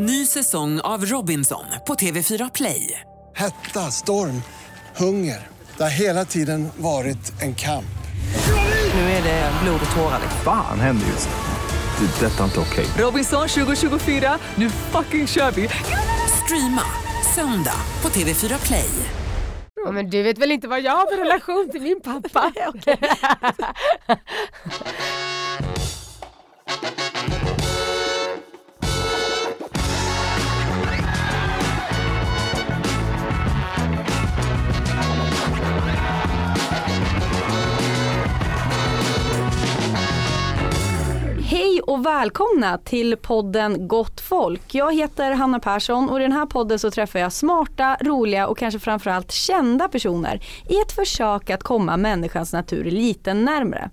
Ny säsong av Robinson på TV4 Play. Hetta, storm, hunger. Det har hela tiden varit en kamp. Nu är det blod och tårar. Fan händer just nu. Det. är Detta är inte okej. Robinson 2024, nu fucking kör vi! Streama söndag på TV4 Play. Ja, men du vet väl inte vad jag har för relation till min pappa? och välkomna till podden Gott folk. Jag heter Hanna Persson och i den här podden så träffar jag smarta, roliga och kanske framförallt kända personer i ett försök att komma människans natur lite närmre.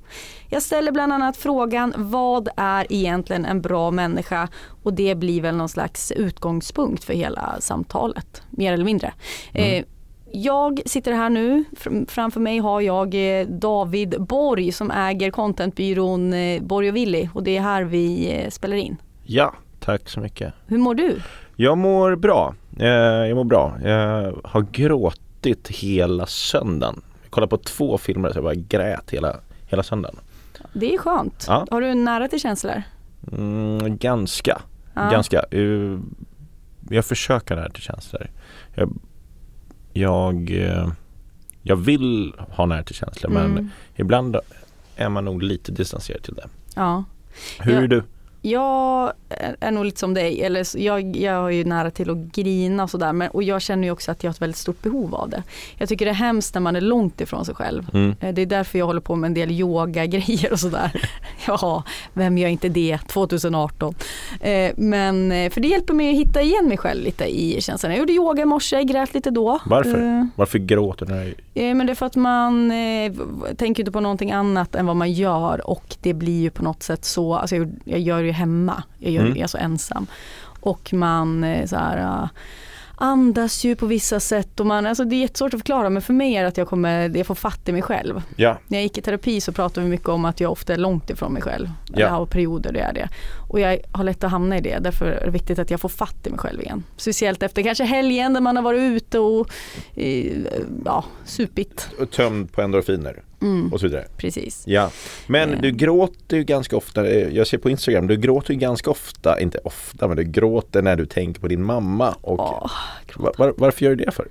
Jag ställer bland annat frågan vad är egentligen en bra människa och det blir väl någon slags utgångspunkt för hela samtalet, mer eller mindre. Eh, jag sitter här nu, Fr- framför mig har jag eh, David Borg som äger contentbyrån eh, Borg och Willy och det är här vi eh, spelar in. Ja, tack så mycket. Hur mår du? Jag mår bra. Jag mår bra. Jag har gråtit hela söndagen. Jag kollade på två filmer så jag bara grät hela, hela söndagen. Det är skönt. Ja. Har du nära till känslor? Mm, ganska. Ja. Ganska. Jag försöker nära till känslor. Jag, jag, eh, jag vill ha nära till känslor men Mm. ibland är man nog lite distanserad till det. Ja. Hur Ja. är du? Jag är nog lite som dig, eller jag, jag har ju nära till att grina och sådär och jag känner ju också att jag har ett väldigt stort behov av det. Jag tycker det är hemskt när man är långt ifrån sig själv. Mm. Eh, Det är därför jag håller på med en del yoga-grejer och sådär. Ja, vem gör inte det 2018? Eh, Men eh, för det hjälper mig att hitta igen mig själv lite i känslan. Jag gjorde yoga i morse, grät lite då. Varför? Varför gråter du? Men det är för att man tänker inte på någonting annat än vad man gör och det blir ju på något sätt så, alltså jag, gör ju hemma, jag gör Mm. är så ensam. Och man eh, så här, ah, andas ju på vissa sätt och man, alltså det är jättesvårt att förklara men för mig är det att jag kommer, jag får fatt i mig själv. Ja, När jag gick i terapi så pratade vi mycket om att jag ofta är långt ifrån mig själv. Ja. Jag har perioder där jag är det. Och jag har lätt att hamna i det. Därför är det viktigt att jag får fatt i mig själv igen. Speciellt efter kanske helgen där man har varit ute och eh, ja, supit. och tömd på endorfiner Mm, och så vidare. precis. Ja, men Eh. du gråter ju ganska ofta, eh, jag ser på Instagram, du gråter ju ganska ofta, inte ofta, men du gråter när du tänker på din mamma. Och Åh, var, var, varför gör du det för?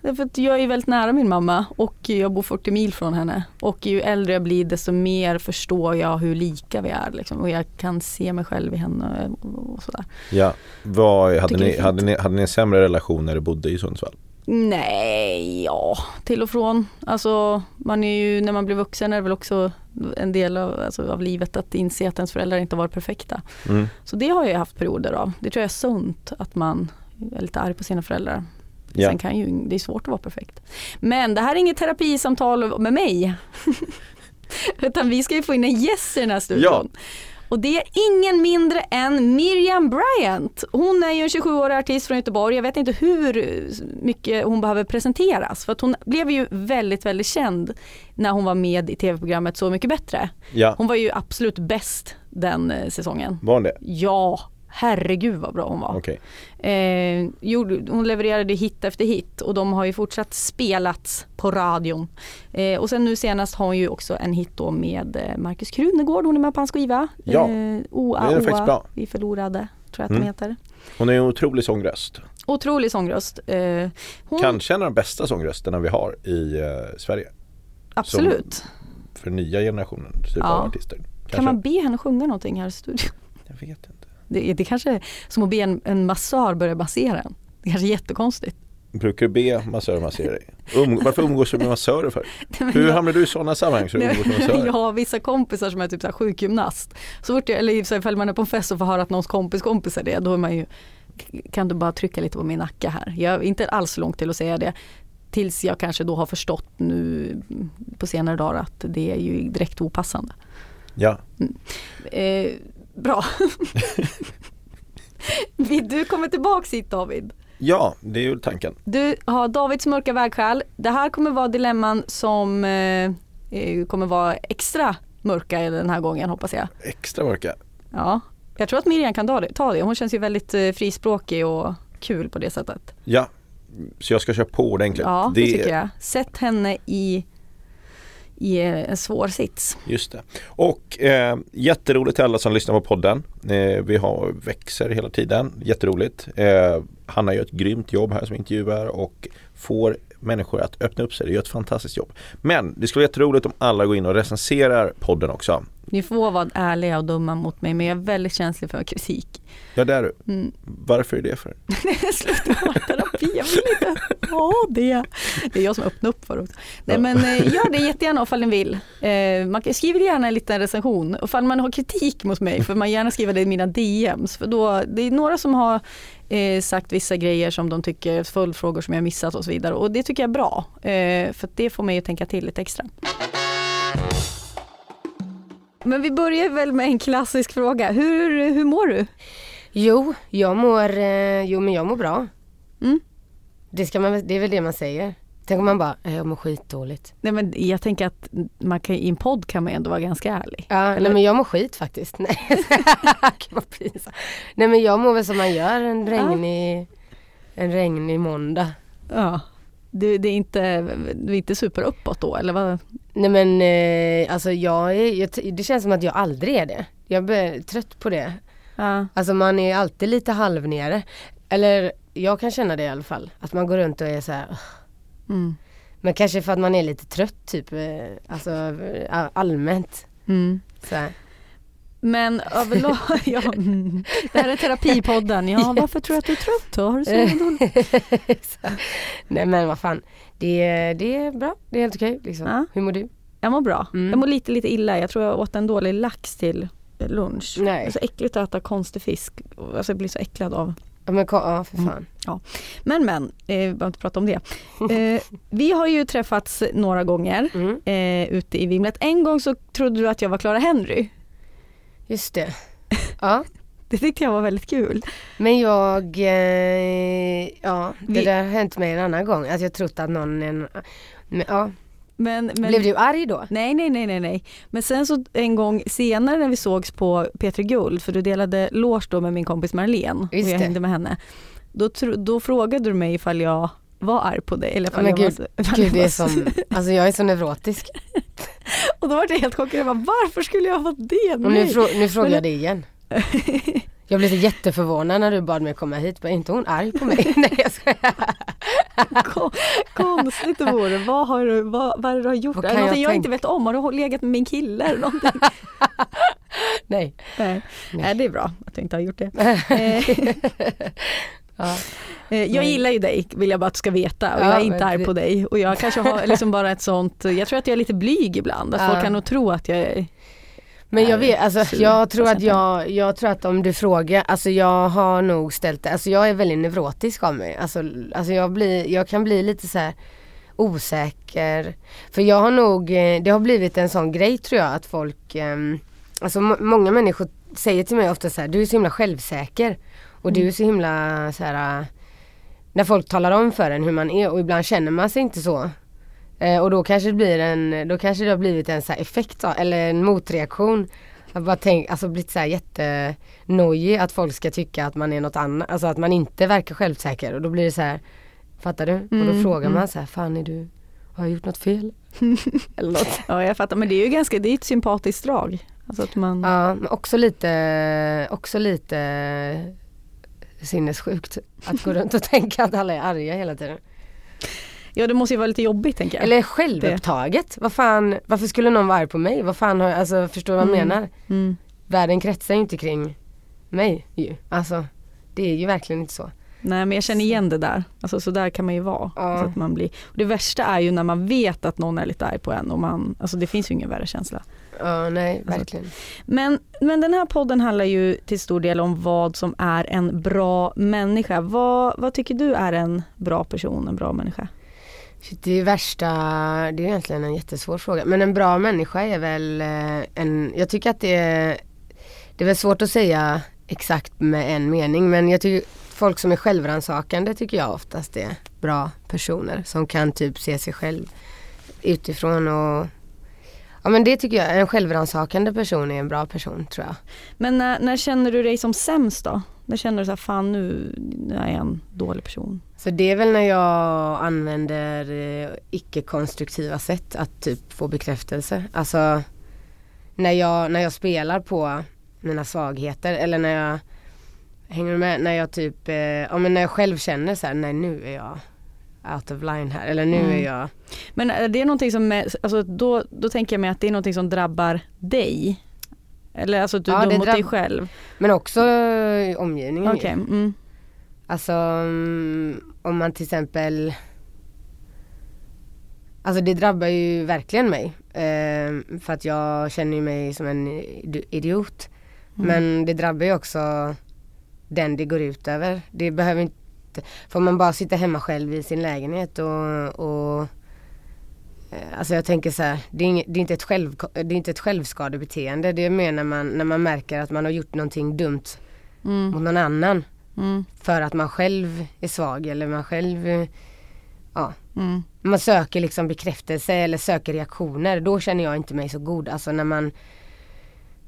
Därför att jag är väldigt nära min mamma och jag bor 40 mil från henne. Och ju äldre jag blir desto mer förstår jag hur lika vi är. Liksom. Och jag kan se mig själv i henne och och sådär. Ja, vad, hade, ni, hade, ni, hade ni en sämre relation när du bodde i Sundsvall? Nej, ja, till och från. Alltså, man är ju, när man blir vuxen är det väl också en del av, alltså, av livet att inse att ens föräldrar inte varit perfekta. Mm. Så det har jag haft perioder av. Det tror jag är sunt att man är lite arg på sina föräldrar. Ja. Sen kan ju, det är svårt att vara perfekt. Men det här är inget terapisamtal med mig. Utan vi ska ju få in en gäst i den här studion. Och det är ingen mindre än Miriam Bryant. Hon är ju en 27-årig artist från Göteborg. Jag vet inte hur mycket hon behöver presenteras. För att hon blev ju väldigt, väldigt känd när hon var med i tv-programmet Så mycket bättre. Ja, Hon var ju absolut bäst den eh, säsongen. var hon det? Ja, herregud vad bra hon var. Okej. Eh, gjorde, hon levererade hit efter hit och de har ju fortsatt spelats på radion. Eh, och sen nu senast har hon ju också en hit då med eh, Markus Krunegård, hon är med på hans skiva. Ja, eh, Oa, den är faktiskt bra. vi förlorade, tror jag att Mm. de heter. Hon är en otrolig sångröst. Otrolig sångröst. Eh, hon, Kanske en av de bästa sångrösterna vi har i eh, Sverige. absolut. För nya generationen typ Ja. av artister. Kanske. Kan man be henne sjunga någonting här i studion? Jag vet inte. Det, det kanske är som att be en, en massör börja massera en. Det kanske är jättekonstigt. Brukar du be massörer massera dig? Um, varför umgås du med massörer för? Hur hamnar du i sådana sammanhang så umgås med? Jag har vissa kompisar som är typ så här sjukgymnast. Så fort jag, eller ifall man är på en fest och får höra att någons kompis kompis är det, då är man ju, kan du bara trycka lite på min nacke här. Jag är inte alls långt till att säga det. Tills jag kanske då har förstått nu på senare dagar att det är ju direkt opassande. Ja, Eh, bra. Du komma tillbaks hit David? ja det är ju tanken. Du har Davids mörka vägskäl. Det här kommer vara dilemman som eh, eh, kommer vara extra mörka den här gången hoppas jag. Extra mörka. Ja. Jag tror att Miriam kan ta det. Ta det. Hon känns ju väldigt eh, frispråkig och kul på det sättet. Ja, så jag ska köra på ordentligt. Ja, det, tycker jag. Sätt henne i, i eh, en svår sits. Just det. Och eh, jätteroligt till alla som lyssnar på podden. Eh, vi har växer hela tiden. Jätteroligt. Eh, Hanna gör ett grymt jobb här som intervjuar och får människor att öppna upp sig. Det gör ett fantastiskt jobb. Men det skulle vara jätteroligt om alla går in och recenserar podden också. Ni får vara ärliga och dumma mot mig men jag är väldigt känslig för kritik. Ja det är du. Mm. Varför är det för? Sluta vara terapi, jag vill inte ha det. Det är jag som öppnar upp för det också. Nej Ja. men eh, gör det jättegärna ifall ni vill. Eh, man skriver gärna en liten recension. Och Ifall man har kritik mot mig får man gärna skriva det i mina DMs. För då, det är några som har eh, sagt vissa grejer som de tycker, följdfrågor som jag missat och så vidare. Och det tycker jag är bra. Eh, för det får mig att tänka till lite extra. Men vi börjar väl med en klassisk fråga. Hur, hur mår du? Jo, jag mår, eh, jo men jag mår bra. Mm. Det, ska man, det är väl det man säger. Tänk om man bara, "Eh, jag mår skitdåligt. Nej men jag tänker att man kan, i en podd kan man ändå vara ganska ärlig. Ja, Eller- nej men jag mår skit faktiskt. Nej, vad pinsamt. nej men jag mår väl som man gör en regnig, en regnig måndag. Ja. Du, det är inte, du är inte super uppåt då eller vad? Nej men eh, alltså jag är, jag, det känns som att jag aldrig är det. Jag blir trött på det. Ja. Alltså man är alltid lite halv nere. Eller jag kan känna det i alla fall. Att man går runt och är så här. Mm. Men kanske för att man är lite trött typ. eh, Alltså eh, allmänt. Mm. Så här. Men överlag, ja, det här är terapipodden. Ja, varför tror du att du är trött då? Har du dåligt? Så. Nej men vad fan. Det, är- det är bra. Det är helt okej liksom. Ja. Hur mår du? Jag mår bra. Mm. Jag mår lite, lite illa. Jag tror jag åt en dålig lax till lunch. Nej. Det är så äckligt att äta konstig fisk. Alltså jag blir så äcklad av. Ja men ja för fan. Men men, eh, vi behöver inte prata om det. Eh, vi har ju träffats några gånger Mm. eh, ute i vimlet. En gång så trodde du att jag var Clara Henry. Just det. Ja. Det tyckte jag var väldigt kul. Men jag, eh, ja det Vi- där har hänt mig en annan gång. Alltså jag trott att någon, en, men, ja. Men, men, Blev du arg då? Nej, nej, nej, nej, nej. Men sen så en gång senare när vi sågs på P3 Guld, för du delade loge då med min kompis Marlene Just och jag det. hängde med henne. Då, då frågade du mig ifall jag var arg på dig. Eller ifall men jag gud, var, ifall Gud jag var är som, alltså jag är så neurotisk. Och då var jag helt chockad. Jag bara, varför skulle jag vara det? Och nu, frå, nu frågar jag dig igen. Jag blev så jätteförvånad när du bad mig komma hit. Bara, är inte hon arg på mig? Nej jag skojar. Kon- Konstigt det vore. Vad, har du, vad, vad är det du har gjort? Vad kan någonting jag jag, inte vet om? Har du legat med min kille eller någonting? Nej. Nej. Nej, det är bra att jag inte har gjort det. Eh, Ja. Eh, Jag gillar ju dig vill jag bara att du ska veta och Ja, jag är inte arg det- på dig och jag kanske har liksom bara ett sånt, jag tror att jag är lite blyg ibland, att Ja. folk kan nog tro att jag är Men jag vet, alltså jag tror att jag, jag tror att om du frågar, alltså jag har nog ställt det, alltså jag är väldigt neurotisk av mig. Alltså, alltså jag, blir, jag kan bli lite så här osäker. För jag har nog, eh, det har blivit en sån grej tror jag att folk, ehm, alltså må- många människor säger till mig ofta så här, du är så himla självsäker. Och du är så himla så här äh, när folk talar om för en hur man är och ibland känner man sig inte så. Eh, och då kanske det blir en, då kanske det har blivit en så effekt eller en motreaktion. Jag bara tänk, alltså blivit så här jättenojig att folk ska tycka att man är något annat, alltså att man inte verkar självsäker och då blir det så här, fattar du? och då Mm, frågar mm. man så här, fan är du, har jag gjort något fel? eller något. Ja jag fattar men det är ju ganska, det är ett sympatiskt drag. Alltså att man, Ja, men också lite, också lite sinnessjukt att gå runt och tänka att alla är arga hela tiden. Ja det måste ju vara lite jobbigt tänker jag. Eller självupptaget. Vad fan, varför skulle någon vara arg på mig? Vad fan har jag, alltså förstår du vad jag Mm. menar? Mm. Världen kretsar ju inte kring mig ju. Alltså det är ju verkligen inte så. Nej men jag känner igen det där, alltså så där kan man ju vara. Ja. Alltså att man blir, och det värsta är ju när man vet att någon är lite arg på en och man, alltså det finns ju ingen värre känsla. Ja nej Alltså, verkligen. Men, men den här podden handlar ju till stor del om vad som är en bra människa. Vad, vad tycker du är en bra person, en bra människa? Shit, Det är värsta, det är egentligen en jättesvår fråga. Men en bra människa är väl eh, en, jag tycker att det är, det är väl svårt att säga exakt med en mening. Men jag tycker folk som är självrannsakande tycker jag oftast är bra personer. Som kan typ se sig själv utifrån och Ja men det tycker jag, en självrannsakande person är en bra person tror jag. Men när, när känner du dig som sämst då? När känner du så här, fan nu, nu är jag en dålig person? Så det är väl när jag använder eh, icke-konstruktiva sätt att typ få bekräftelse. Alltså när jag, när jag spelar på mina svagheter eller när jag Hänger du med? När jag typ, eh, ja men när jag själv känner så här, nej nu är jag out of line här eller nu Mm. är jag Men är det någonting som, är, alltså då, då tänker jag mig att det är någonting som drabbar dig? Eller alltså att du Ja, är dum mot dig själv? Men också omgivningen ju. Okej, mm. Alltså mm, om man till exempel Alltså det drabbar ju verkligen mig. Eh, för att jag känner ju mig som en idi- idiot. Mm. Men det drabbar ju också den det går ut över. Det behöver inte, får man bara sitta hemma själv i sin lägenhet och, och eh, Alltså jag tänker så här, det är, inget, det, är inte ett själv, det är inte ett självskadebeteende. Det är mer när man, när man märker att man har gjort någonting dumt Mm. mot någon annan. Mm. För att man själv är svag eller man själv Ja, Mm. man söker liksom bekräftelse eller söker reaktioner. Då känner jag inte mig så god. Alltså när man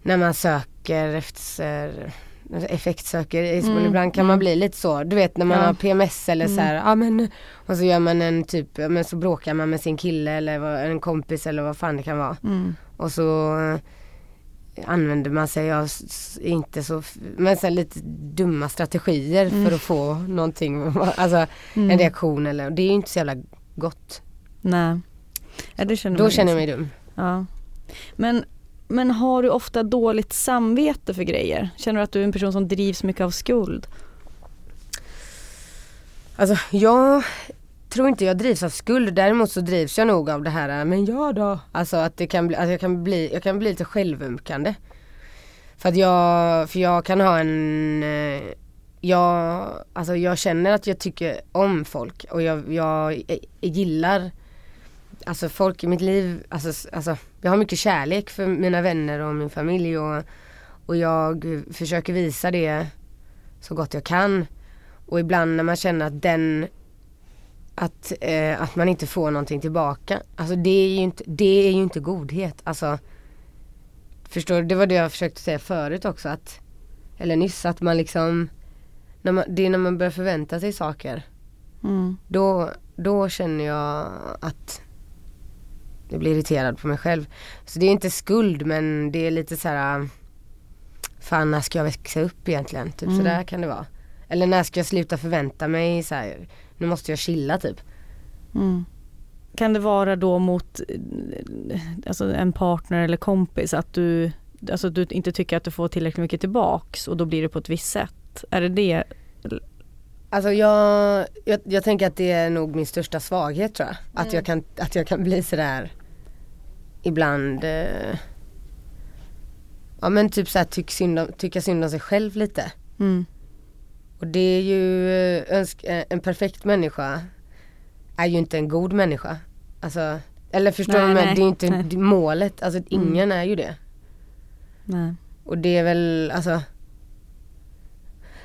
När man söker efter effektsöker. Mm, Ibland kan man bli lite så. Du vet när man Ja. har PMS eller Mm. så här, ja men Och så gör man en typ, men så bråkar man med sin kille eller en kompis eller vad fan det kan vara. Mm. Och så använder man sig av inte så, men sen lite dumma strategier Mm. för att få någonting, alltså Mm. en reaktion eller, det är ju inte så jävla gott. Nej. Ja, det känner Då känner jag igen. mig dum. Ja. Men, men har du ofta dåligt samvete för grejer? Känner du att du är en person som drivs mycket av skuld? Alltså jag tror inte jag drivs av skuld, däremot så drivs jag nog av det här, men jag då? Alltså att det kan bli, att jag kan bli, jag kan bli lite självömkande. För att jag, för jag kan ha en, eh, jag, alltså jag känner att jag tycker om folk och jag, jag gillar Alltså folk i mitt liv, alltså, alltså jag har mycket kärlek för mina vänner och min familj och, och jag försöker visa det så gott jag kan. Och ibland när man känner att den att, eh, att man inte får någonting tillbaka. Alltså det är ju inte, det är ju inte godhet. Alltså Förstår du? Det var det jag försökte säga förut också att Eller nyss att man liksom när man, Det är när man börjar förvänta sig saker Mm. då, då känner jag att jag blir irriterad på mig själv. Så det är inte skuld men det är lite så här. Fan när ska jag växa upp egentligen? Typ Mm. sådär kan det vara. Eller när ska jag sluta förvänta mig så här, nu måste jag chilla typ. Mm. Kan det vara då mot eh, alltså en partner eller kompis att du, alltså du inte tycker att du får tillräckligt mycket tillbaks och då blir det på ett visst sätt? Är det det? Alltså jag, jag, jag tänker att det är nog min största svaghet tror jag. Att, jag, kan, att jag kan bli sådär ibland eh, Ja men typ såhär tyck synd om, tycka synd om sig själv lite. Mm. Och det är ju eh, eh, en perfekt människa är ju inte en god människa. Alltså, eller förstår Nej, du? Men nej, det är ju inte nej. Mm. målet. Alltså ingen är ju det. Nej. Och det är väl alltså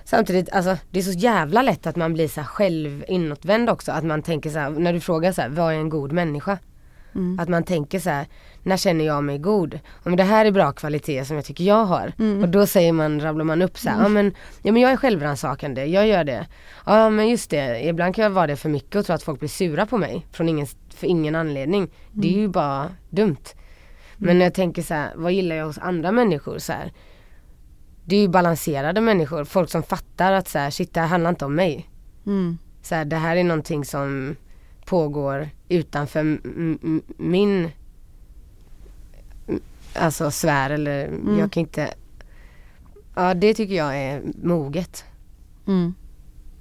Samtidigt, alltså det är så jävla lätt att man blir så här själv inåtvänd också. Att man tänker så här, när du frågar så här, vad är en god människa? Mm. Att man tänker så här, när känner jag mig god? Om det här är bra kvalitet som jag tycker jag har. Mm. Och då säger man, rabblar man upp så här, ja men, ja men jag är självrannsakande, jag gör det. Ja men just det, ibland kan jag vara det för mycket och tro att folk blir sura på mig från ingen, för ingen anledning. Det är ju bara dumt. Men när jag tänker så här, vad gillar jag hos andra människor så här. Det är ju balanserade människor, folk som fattar att så här, shit det här handlar inte om mig. Mm. Så här, det här är någonting som pågår utanför min alltså sfär eller Mm. jag kan inte Ja det tycker jag är moget. Mm.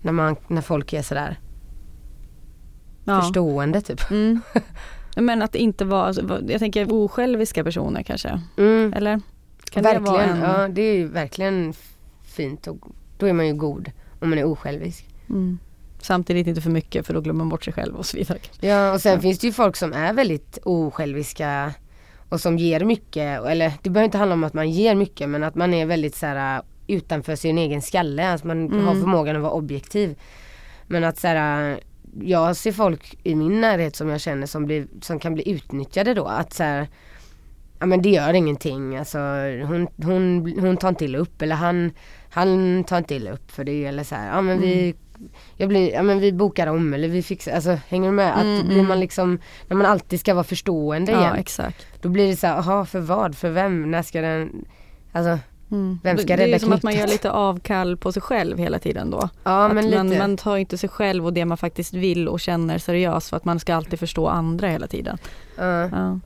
När, man, när folk är sådär Ja. förstående typ. Mm. Men att inte vara, alltså, jag tänker osjälviska personer kanske, Mm, eller? Kan det vara verkligen, en... ja det är ju verkligen fint och då är man ju god om man är osjälvisk. Mm. Samtidigt inte för mycket för då glömmer man bort sig själv och så vidare. Ja och sen finns det ju folk som är väldigt osjälviska och som ger mycket, eller det behöver inte handla om att man ger mycket men att man är väldigt så här utanför sin egen skalle, att man Mm. har förmågan att vara objektiv. Men att så här, jag ser folk i min närhet som jag känner som, blir, som kan bli utnyttjade då. Att så här, ja men det gör ingenting. Alltså hon, hon, hon tar inte illa upp eller han, han tar inte illa upp för det eller så här, ja men vi Mm. Jag blir, ja men vi bokar om eller vi fixar, alltså hänger du med? Att Mm, blir mm. man liksom, när man alltid ska vara förstående Ja igen. exakt. Då blir det så här, jaha för vad, för vem, när ska den, alltså vem ska det, det är som att man gör lite avkall på sig själv hela tiden då. Ja men man, man tar inte sig själv och det man faktiskt vill och känner seriöst för att man ska alltid förstå andra hela tiden. ja. Ja.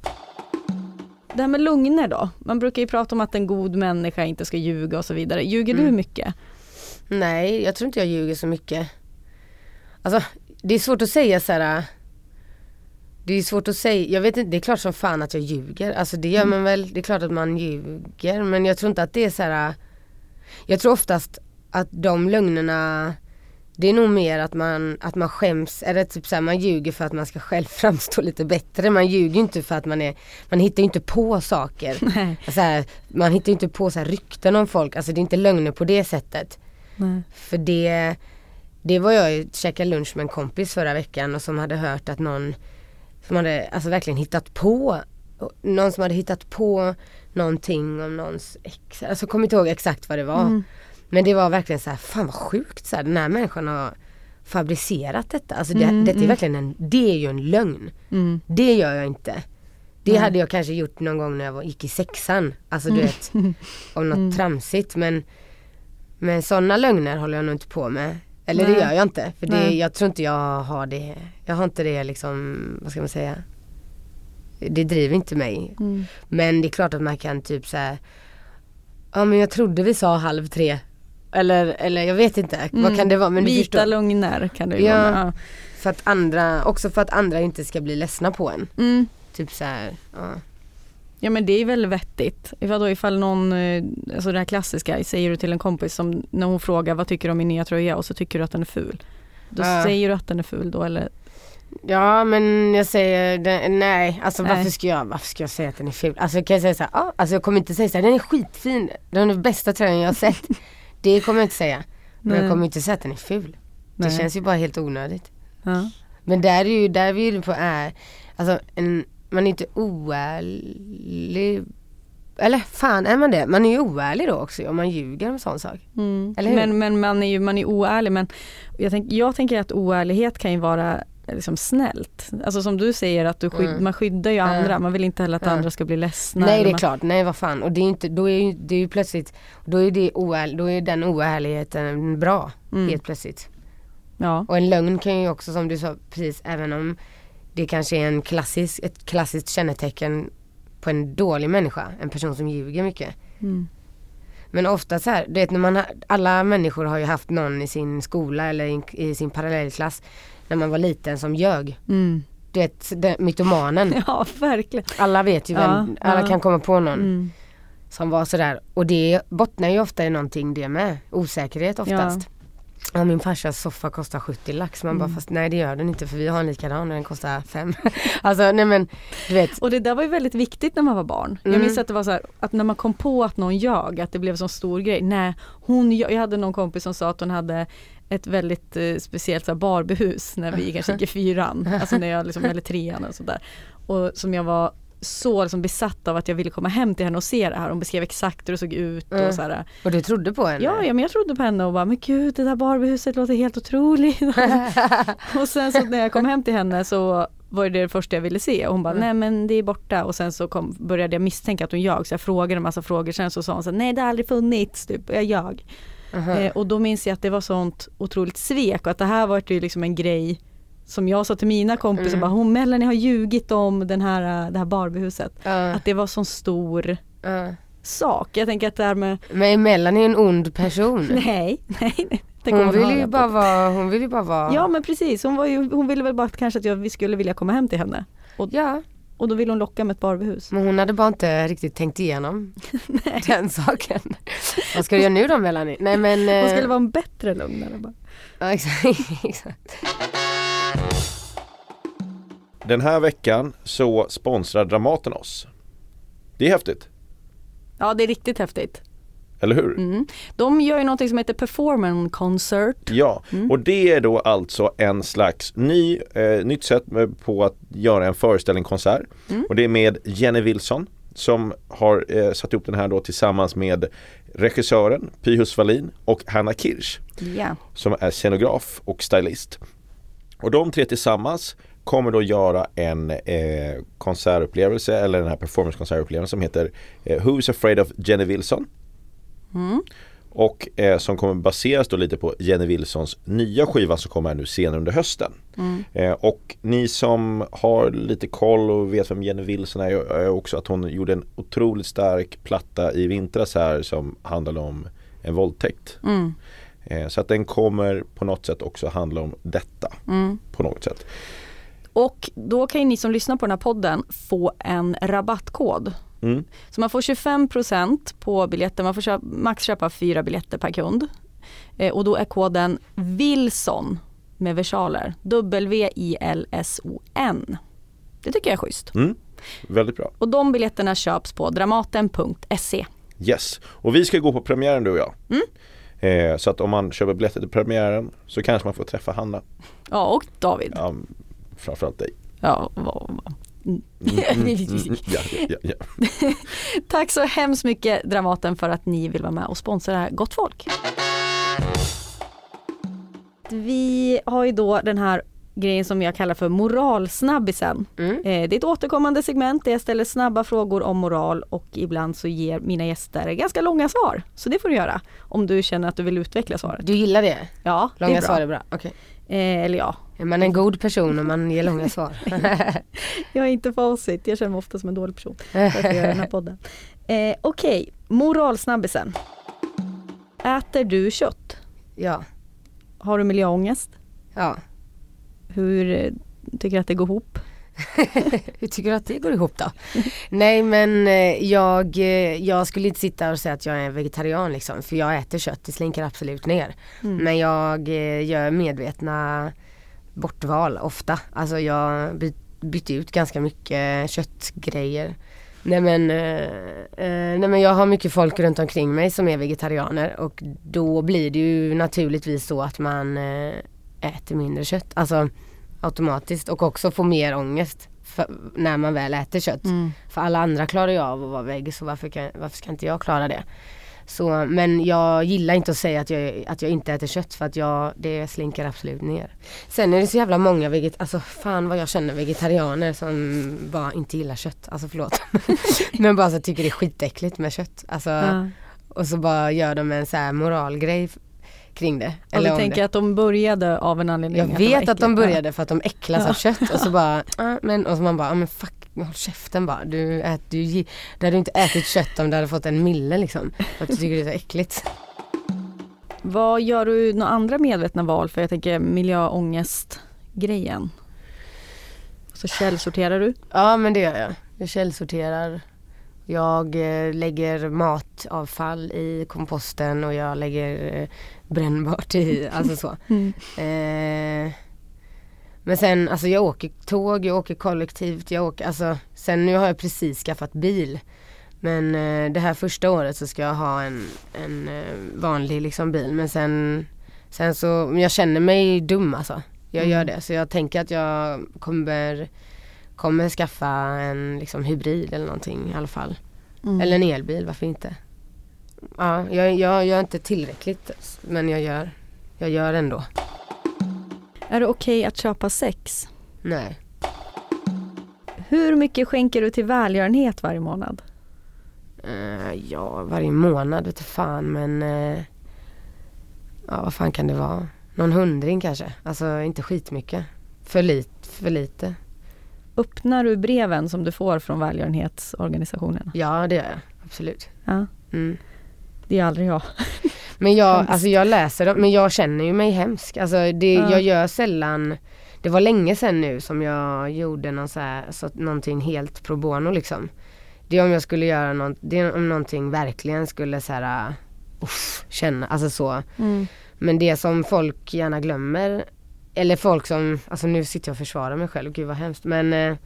Det här med lögner då? Man brukar ju prata om att en god människa inte ska ljuga och så vidare. Ljuger du Mm. mycket? Nej, jag tror inte jag ljuger så mycket. Alltså, det är svårt att säga så här. Det är svårt att säga, jag vet inte, det är klart som fan att jag ljuger. Alltså det gör man väl, det är klart att man ljuger. Men jag tror inte att det är så här. Jag tror oftast att de lögnerna det är nog mer att man, att man skäms, eller typ så här, man ljuger för att man ska själv framstå lite bättre. Man ljuger ju inte för att man är, man hittar ju inte på saker. Nej. Så här, man hittar ju inte på så här rykten om folk, alltså det är inte lögner på det sättet. Nej. För det, det var jag ju käkade lunch med en kompis förra veckan och som hade hört att någon som hade alltså verkligen hittat på någon som hade hittat på någonting om någons ex. Alltså kommer inte ihåg exakt vad det var. Mm. Men det var verkligen så här, fan vad sjukt så här, den här människan har fabricerat detta. Alltså det, Mm, detta är mm. verkligen en, det är ju en lögn. Mm. Det gör jag inte. Det Nej. hade jag kanske gjort någon gång när jag var, gick i sexan. Alltså du Mm. vet, om något Mm. tramsigt men Men sådana lögner håller jag nog inte på med. Eller Nej. det gör jag inte. För det, jag tror inte jag har det. Jag har inte det liksom, vad ska man säga. Det driver inte mig. Mm. Men det är klart att man kan typ säga Ja men jag trodde vi sa halv tre. Eller, eller jag vet inte. Vad Mm. kan det vara? Men Vita lögner kan det ju Ja. vara. För att andra, också för att andra inte ska bli ledsna på en. Ja. Mm. Typ så här, ja. Ja men det är väl vettigt. Ifall, då, ifall någon, eh, alltså det här klassiska, säger du till en kompis som när hon frågar vad tycker du om min nya tröja och så tycker du att den är ful. Då Ja. säger du att den är ful då eller? Ja men jag säger det, nej, alltså Nej. varför ska jag, varför ska jag säga att den är ful? Alltså kan jag säga så här, ja, alltså jag kommer inte säga så här, den är skitfin, den är den bästa tröjan jag har sett. det kommer jag inte säga. Men Nej. jag kommer inte säga att den är ful. Det Nej. känns ju bara helt onödigt. Ja. Men där är ju, där är vi ju på är, alltså en, man är inte oärlig. Eller fan är man det? Man är ju oärlig då också om man ljuger om sån sak. Mm. Eller hur? Men, men man är ju man är oärlig men jag, tänk, jag tänker att oärlighet kan ju vara liksom snällt. Alltså som du säger att du skydd, Mm. man skyddar ju andra, man vill inte heller att Ja. andra ska bli ledsna. Nej det är man, klart, nej vad fan. Och det är inte, då är ju, det är ju plötsligt, då är det oärlig, då är den oärligheten bra. Mm. Helt plötsligt. Ja. Och en lögn kan ju också som du sa precis, även om det kanske är en klassisk, ett klassiskt kännetecken på en dålig människa, en person som ljuger mycket. Mm. Men ofta så här, du vet när man har, alla människor har ju haft någon i sin skola eller i, i sin parallellklass när man var liten som ljög. Mm. Du vet, den, mytomanen. ja verkligen. Alla vet ju vem, Ja, alla ja. kan komma på någon Mm. som var sådär. Och det bottnar ju ofta i någonting det med. Osäkerhet oftast. Ja. Min farsas soffa kostar 70 lax. Man bara Mm. fast nej det gör den inte för vi har en likadan och den kostar 5. alltså nej men du vet. Och det där var ju väldigt viktigt när man var barn. Jag Mm. minns att det var så här, att när man kom på att någon ljög, att det blev en sån stor grej. Nej, hon, jag hade någon kompis som sa att hon hade ett väldigt eh, speciellt så här, Barbiehus när vi kanske gick i fyran, alltså när jag liksom, eller trean och sådär. Och som jag var så liksom besatt av att jag ville komma hem till henne och se det här. Hon beskrev exakt hur det såg ut Mm. och så här. Och du trodde på henne? Ja, ja, men jag trodde på henne och bara, men gud det där Barbiehuset låter helt otroligt. och sen så när jag kom hem till henne så var det det första jag ville se och hon bara, Mm. nej men det är borta och sen så kom, började jag misstänka att hon ljög så jag frågade en massa frågor sen så sa hon så här, nej det har aldrig funnits, typ, jag ljög. Aha. Eh, och då minns jag att det var sånt otroligt svek och att det här var ju liksom en grej som jag sa till mina kompisar, Mm. bara, hon Melanie har ljugit om den här, det här Barbiehuset. Ja, Att det var sån stor ja. sak. Jag tänker att det här med, Men Melanie är en ond person. nej, nej, nej. hon vill ju bara vara, hon vill ju bara vara. Ja men precis, hon, var ju, hon ville väl bara att kanske att jag, vi skulle vilja komma hem till henne. ja. Och då ville hon locka med ett Barbiehus. Men hon hade bara inte riktigt tänkt igenom den saken. Vad ska du göra nu då Melanie? Nej men. Hon eh, skulle vara en bättre lögnare bara. ja, exakt, exakt. Den här veckan så sponsrar Dramaten oss. Det är häftigt, Ja det är riktigt häftigt. eller hur? Mm. De gör ju någonting som heter performance concert. Ja, Mm. och det är då alltså en slags ny, eh, nytt sätt på att göra en föreställning konsert. Mm. Och det är med Jenny Wilson som har eh, satt ihop den här då tillsammans med regissören Pyhus Wallin och Hanna Kirsch Ja. som är scenograf och stylist. Och de tre tillsammans kommer då göra en eh, konsertupplevelse eller den här performancekonsertupplevelsen som heter eh, Who is afraid of Jenny Wilson? Och eh, som kommer baseras då lite på Jenny Wilsons nya skiva som kommer här nu senare under hösten. Eh, och ni som har lite koll och vet vem Jenny Wilson är, är också att hon gjorde en otroligt stark platta i vintras här som handlade om en våldtäkt. Eh, så att den kommer på något sätt också handla om detta. På något sätt. Och då kan ju ni som lyssnar på den här podden få en rabattkod. Mm. Så man får 25% på biljetter, man får köpa, max köpa fyra biljetter per kund. Eh, och då är koden WILSON med versaler. W-I-L-S-O-N. Det tycker jag är schysst. Mm. Väldigt bra. Och de biljetterna köps på dramaten.se. Yes. Och vi ska gå på premiären du och jag. Eh, så att om man köper biljetter till premiären så kanske man får träffa Hanna. Ja, och David. Ja, framförallt dig. Ja, vad- vad- Mm, mm, ja, ja, ja. Tack så hemskt mycket Dramaten för att ni vill vara med och sponsra Gott Folk. Vi har ju då den här grejen som jag kallar för moralsnabbisen. Mm. Eh, Det är ett återkommande segment där jag ställer snabba frågor om moral och ibland så ger mina gäster ganska långa svar. Så det får du göra om du känner att du vill utveckla svaret. Du gillar det? Ja, det Långa är bra. svar är bra, okej. Eh, Eller ja, Är man en god person om man ger långa svar? jag är inte facit. Jag känner mig ofta som en dålig person. Därför gör jag den här podden. Eh, Okej, moralsnabbisen. Äter du kött? ja, Har du miljöångest? ja. Hur eh, tycker du att det går ihop? Hur tycker du att det går ihop då? Nej men eh, jag, eh, jag skulle inte sitta och säga att jag är vegetarian liksom för jag äter kött, det slinker absolut ner. Men jag eh, gör medvetna bortval ofta. Alltså jag by, bytte ut ganska mycket köttgrejer. Nej men, eh, nej men jag har mycket folk runt omkring mig som är vegetarianer och då blir det ju naturligtvis så att man eh, äter mindre kött. Alltså automatiskt och också får mer ångest för, när man väl äter kött. För alla andra klarar ju av att vara vägg så varför, kan, varför ska inte jag klara det? Så, men jag gillar inte att säga att jag, att jag inte äter kött för att jag, det slinker absolut ner. Sen är det så jävla många veget, alltså fan vad jag känner vegetarianer som bara inte gillar kött. Alltså förlåt. men bara så tycker det är skitäckligt med kött. Alltså, Ja. Och så bara gör de en så här moralgrej kring det. Och Eller du tänker att de började av en anledning? Jag vet att de började för att de äcklas av kött och så bara, men, och så man bara, men fuck, håll käften bara. Du, ät, du, du hade inte ätit kött om du hade fått en mille liksom. För att du tycker det är så äckligt. Vad gör du några andra medvetna val för jag tänker miljöångest-grejen? Så källsorterar du? Ja men det gör jag. Jag källsorterar. Jag eh, lägger matavfall i komposten och jag lägger eh, brännbart i, alltså så. Eh, men sen, alltså jag åker tåg, jag åker kollektivt, jag åker, alltså sen nu har jag precis skaffat bil. Men eh, det här första året så ska jag ha en, en eh, vanlig liksom bil men sen, sen så, jag känner mig dum alltså. Jag gör det så jag tänker att jag kommer, kommer skaffa en liksom hybrid eller någonting i alla fall. Eller en elbil, varför inte? Ja, jag, jag gör inte tillräckligt men jag gör, jag gör ändå. Är det okej att köpa sex? Nej. Hur mycket skänker du till välgörenhet varje månad? Eh, ja, varje månad vet fan men eh, Ja, vad fan kan det vara? Någon hundring kanske. Alltså inte skitmycket. För, lit, för lite. Öppnar du breven som du får från välgörenhetsorganisationerna? Ja, det gör jag. Absolut. Ja, Mm. Det är aldrig jag. Men jag, alltså jag läser dem, men jag känner ju mig hemsk. Alltså det, Ja. jag gör sällan Det var länge sedan nu som jag gjorde någon så här, så, någonting helt pro bono liksom. Det är om jag skulle göra något, det är om någonting verkligen skulle så här, uff, känna, alltså så. Men det som folk gärna glömmer, eller folk som, alltså nu sitter jag och försvarar mig själv, gud vad hemskt. Men eh,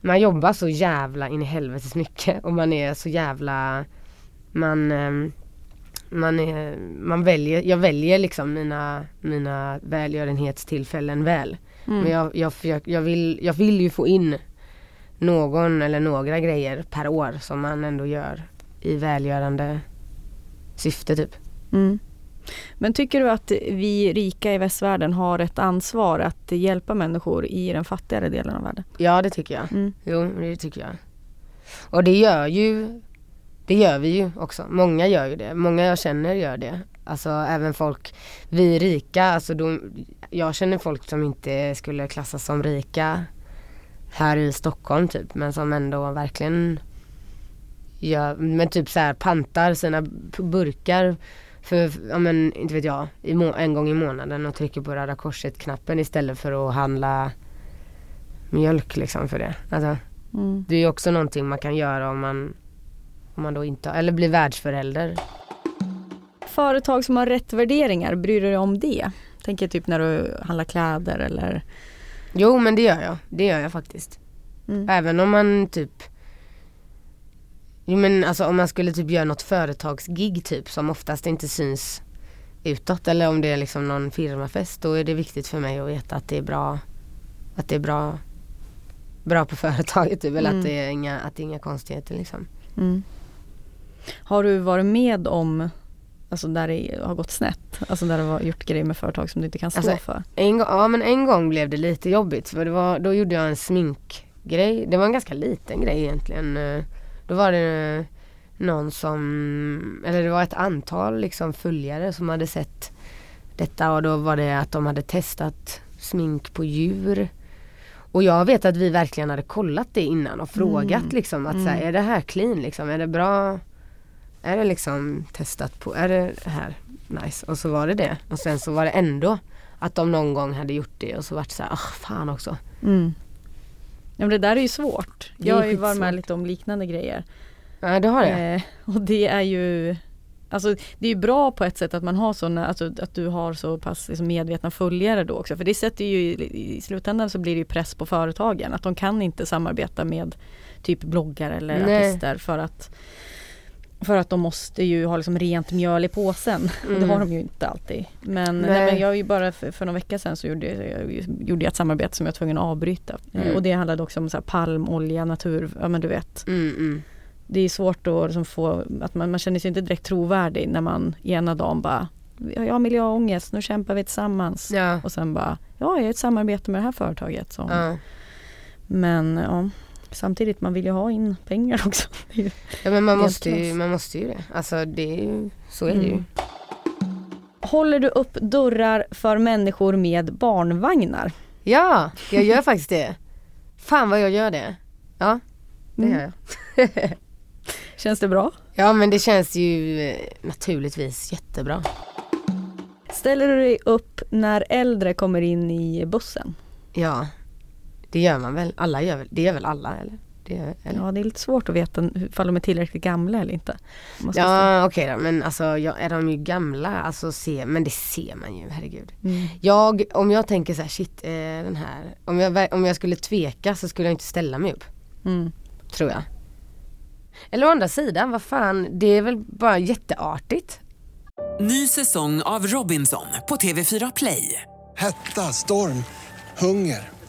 man jobbar så jävla in i helvetes mycket och man är så jävla, man eh, man, är, man väljer, jag väljer liksom mina, mina välgörenhetstillfällen väl. Men jag, jag, försöker- jag, vill, jag vill ju få in någon eller några grejer per år som man ändå gör i välgörande syfte typ. Mm. Men tycker du att vi rika i västvärlden har ett ansvar att hjälpa människor i den fattigare delen av världen? Ja det tycker jag. Mm. Jo det tycker jag. Och det gör ju Det gör vi ju också. Många gör ju det. Många jag känner gör det. Alltså även folk, vi rika, alltså de, jag känner folk som inte skulle klassas som rika här i Stockholm typ men som ändå verkligen gör, men typ så här pantar sina burkar för, ja men inte vet jag, en gång i månaden och trycker på Röda Korset knappen istället för att handla mjölk liksom för det. Alltså, Mm. det är ju också någonting man kan göra om man, om man då inte, eller blir världsförälder. Företag som har rätt värderingar, bryr du dig om det? Tänker typ när du handlar kläder eller? Jo men det gör jag, det gör jag faktiskt. Mm. Även om man typ Jo men alltså om man skulle typ göra något företagsgig typ som oftast inte syns utåt eller om det är liksom någon firmafest då är det viktigt för mig att veta att det är bra Att det är bra Bra på företaget typ eller Mm. att det är inga, att det är inga konstigheter liksom. Mm. Har du varit med om Alltså där det har gått snett? Alltså där du har gjort grejer med företag som du inte kan stå Alltså, för? En ja men en gång blev det lite jobbigt för det var, då gjorde jag en sminkgrej. Det var en ganska liten grej egentligen. Då var det någon som, eller det var ett antal liksom följare som hade sett detta och då var det att de hade testat smink på djur. Och jag vet att vi verkligen hade kollat det innan och frågat Mm. liksom att så här, är det här clean liksom? Är det bra? Är det liksom testat på, är det här nice? Och så var det det. Och sen så var det ändå att de någon gång hade gjort det och så vart det så här, ah fan också. Mm. Ja, men det där är ju svårt. Är Jag har ju varit med lite om liknande grejer. Ja det har det. Eh, och det är ju Alltså det är ju bra på ett sätt att man har sådana, alltså att du har så pass liksom medvetna följare då också. För det sätter ju, i i slutändan så blir det ju press på företagen. Att de kan inte samarbeta med typ bloggare eller Nej. artister för att för att de måste ju ha liksom rent mjöl i påsen. Mm. Det har de ju inte alltid. Men, nej. Nej. men jag är ju bara för, för några veckor sedan så gjorde jag, gjorde jag ett samarbete som jag var tvungen att avbryta. Mm. Och det handlade också om så här palmolja, natur, ja men du vet Mm, mm. det är svårt att liksom få, att man, man känner sig inte direkt trovärdig när man ena dagen bara jag har miljöångest, nu kämpar vi tillsammans. Ja. Och sen bara, ja jag är ett samarbete med det här företaget. Så. Ja. Men ja, samtidigt man vill ju ha in pengar också. Ja men man måste, ju, man måste ju det. Alltså det är ju, så är det ju. Mm. Håller du upp dörrar för människor med barnvagnar? Ja, jag gör faktiskt det. Fan vad jag gör det. Ja, det Mm. gör jag. Känns det bra? Ja men det känns ju eh, naturligtvis jättebra. Ställer du dig upp när äldre kommer in i bussen? Ja, det gör man väl. Alla gör väl, det gör väl alla eller? Det gör, eller? Ja det är lite svårt att veta ifall de är tillräckligt gamla eller inte. Ja okej då men alltså ja, är de ju gamla, alltså se, men det ser man ju herregud. Mm. Jag, om jag tänker så här, shit eh, den här, om jag, om jag skulle tveka så skulle jag inte ställa mig upp. Mm. Tror jag. Eller å andra sidan, vad fan, det är väl bara jätteartigt. Ny säsong av Robinson på TV4 Play. Hetta, storm, hunger.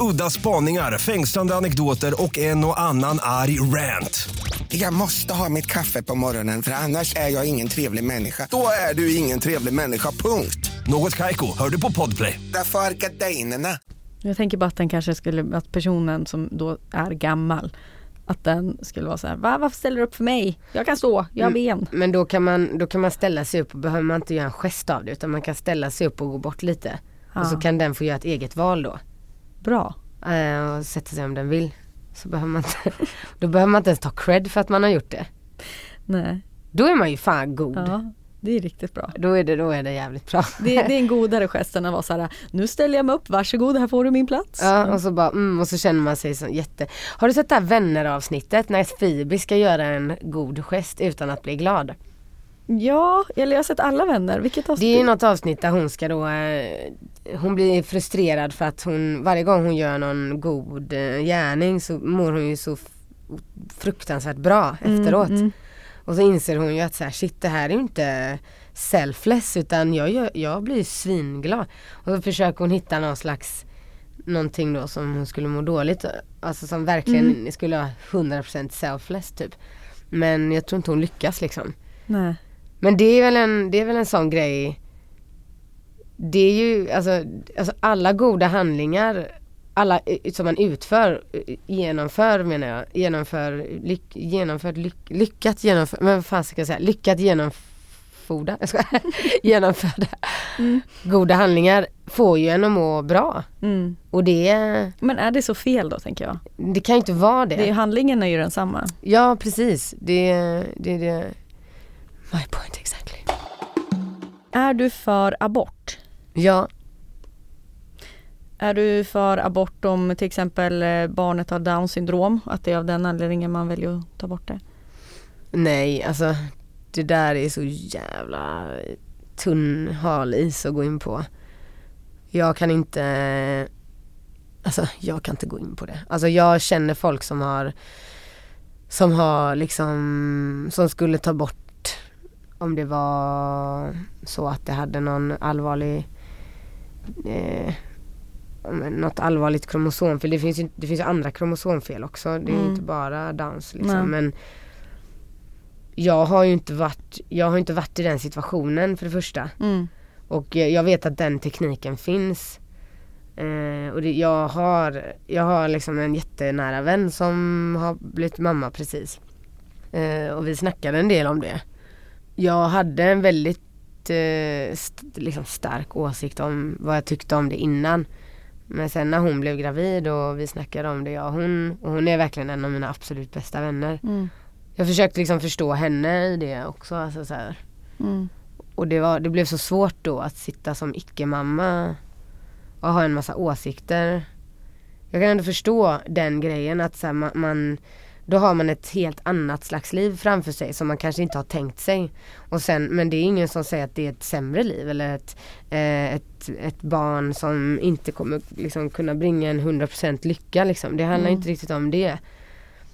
Udda spaningar, fängslande anekdoter och en och annan arg rant. Jag måste ha mitt kaffe på morgonen för annars är jag ingen trevlig människa. Då är du ingen trevlig människa, punkt. Något Kaiko, hör du på Podplay. Därför är gardinerna. Jag tänker bara att den kanske skulle, att personen som då är gammal att den skulle vara så här, Va, varför ställer du upp för mig? Jag kan stå, jag har ben. Men då kan, man, då kan man ställa sig upp och behöver man inte göra en gest av det utan man kan ställa sig upp och gå bort lite. Och så Ja. kan den få göra ett eget val då. Bra. Eh, och sätta sig om den vill. Så behöver man inte, då behöver man inte ens ta cred för att man har gjort det. Nej. Då är man ju fan god. Ja. Det är riktigt bra. Då är det, då är det jävligt bra. Det, det är en godare gest än att vara så här, nu ställer jag mig upp, varsågod här får du min plats. Ja och så bara, mm, och så känner man sig så jätte Har du sett det här vänner avsnittet när Phoebe ska göra en god gest utan att bli glad? Ja, eller jag har sett alla vänner. Vilket avsnitt? Det är något avsnitt där hon ska då eh, Hon blir frustrerad för att hon varje gång hon gör någon god eh, gärning så mår hon ju så fruktansvärt bra efteråt. mm. Och så inser hon ju att så här, shit det här är ju inte selfless utan jag, gör, jag blir svinglad. Och så försöker hon hitta någon slags någonting då som hon skulle må dåligt Alltså som verkligen skulle vara 100% selfless typ. Men jag tror inte hon lyckas liksom. Nej. Men det är väl en, det är väl en sån grej Det är ju alltså, alltså alla goda handlingar alla eh, som man utför, eh, genomför menar jag, genomför, lyck, genomfört, lyck, lyckat genomför, men vad fan ska jag säga, lyckat genomförda, jag skojar, genomförda goda handlingar får ju en att må bra. Mm. Och det, Men är det så fel då tänker jag? det kan ju inte vara det. det handlingen är ju densamma. Ja precis, det, det det. My point exactly. Är du för abort? Ja, Är du för abort om till exempel eh, barnet har down syndrom? Att det är av den anledningen man väljer att ta bort det? nej alltså det där är så jävla tunn hal is att gå in på. Jag kan inte, alltså jag kan inte gå in på det. Alltså jag känner folk som har, som har liksom, som skulle ta bort om det var så att det hade någon allvarlig eh, något allvarligt kromosomfel. Det finns ju, det finns andra kromosomfel också. Det är Mm. inte bara Downs liksom. Nej. Men jag har ju inte varit, jag har inte varit i den situationen för det första. Mm. Och eh, jag vet att den tekniken finns. Eh, och det, jag har, jag har liksom en jättenära vän som har blivit mamma precis. Eh, och vi snackade en del om det. Jag hade en väldigt eh, st- liksom stark åsikt om vad jag tyckte om det innan. Men sen när hon blev gravid och vi snackade om det, jag och hon, och hon är verkligen en av mina absolut bästa vänner. Mm. Jag försökte liksom förstå henne i det också. Alltså så. Mm. Och det, var, det blev så svårt då att sitta som icke-mamma och ha en massa åsikter. Jag kan ändå förstå den grejen att så här, man, man då har man ett helt annat slags liv framför sig som man kanske inte har tänkt sig. Och sen, men det är ingen som säger att det är ett sämre liv eller ett, eh, ett, ett barn som inte kommer liksom, kunna bringa en 100% lycka. Liksom. Det handlar Mm. inte riktigt om det.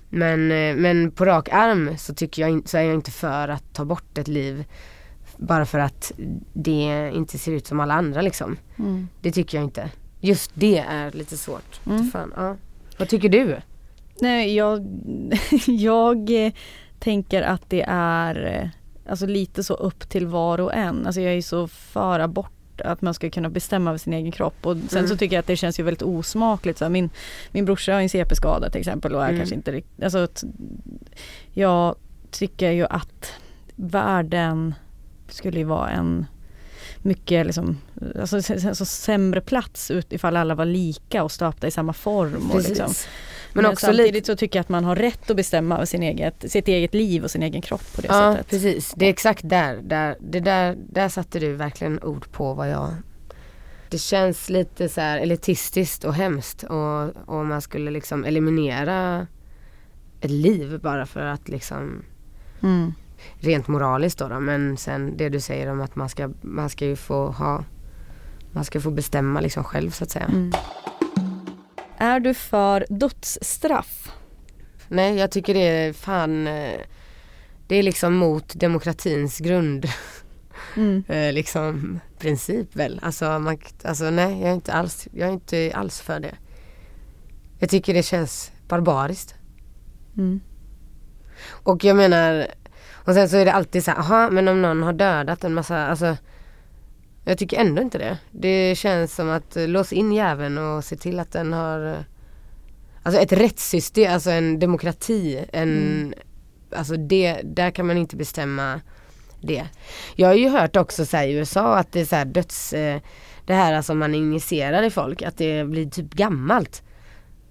Men, eh, men på rak arm så, tycker jag, så är jag inte för att ta bort ett liv bara för att det inte ser ut som alla andra liksom. Mm. Det tycker jag inte. Just det är lite svårt. Mm. Fan, ja. Vad tycker du? Nej, jag, jag eh, tänker att det är eh, alltså lite så upp till var och en. Alltså jag är så för abort att man ska kunna bestämma över sin egen kropp och sen Mm. så tycker jag att det känns ju väldigt osmakligt. Så här, min, min brorsa har en CP-skada till exempel och är Mm. kanske inte riktigt, alltså jag tycker ju att världen skulle ju vara en mycket liksom, alltså, alltså sämre plats ut ifall alla var lika och stöpta i samma form. Och liksom. Men, också samtidigt lite så tycker jag att man har rätt att bestämma över sin eget, sitt eget liv och sin egen kropp på det Ja sättet. precis, det är exakt där, där, det där, där satte du verkligen ord på vad jag Det känns lite så här elitistiskt och hemskt och, och man skulle liksom eliminera ett liv bara för att liksom Mm. rent moraliskt då, då men sen det du säger om att man ska, man ska ju få ha man ska få bestämma liksom själv så att säga. Mm. Är du för dödsstraff? Nej jag tycker det är fan eh, Det är liksom mot demokratins grund Mm. eh, liksom princip väl. Alltså, man, alltså nej jag är inte alls, jag är inte alls för det. Jag tycker det känns barbariskt. Mm. Och jag menar och sen så är det alltid så här, aha men om någon har dödat en massa, alltså Jag tycker ändå inte det. Det känns som att eh, lås in jäveln och se till att den har eh, Alltså ett rättssystem, alltså en demokrati, en Alltså det, där kan man inte bestämma det. Jag har ju hört också så i USA att det är så här döds eh, Det här alltså man injicerar i folk, att det blir typ gammalt.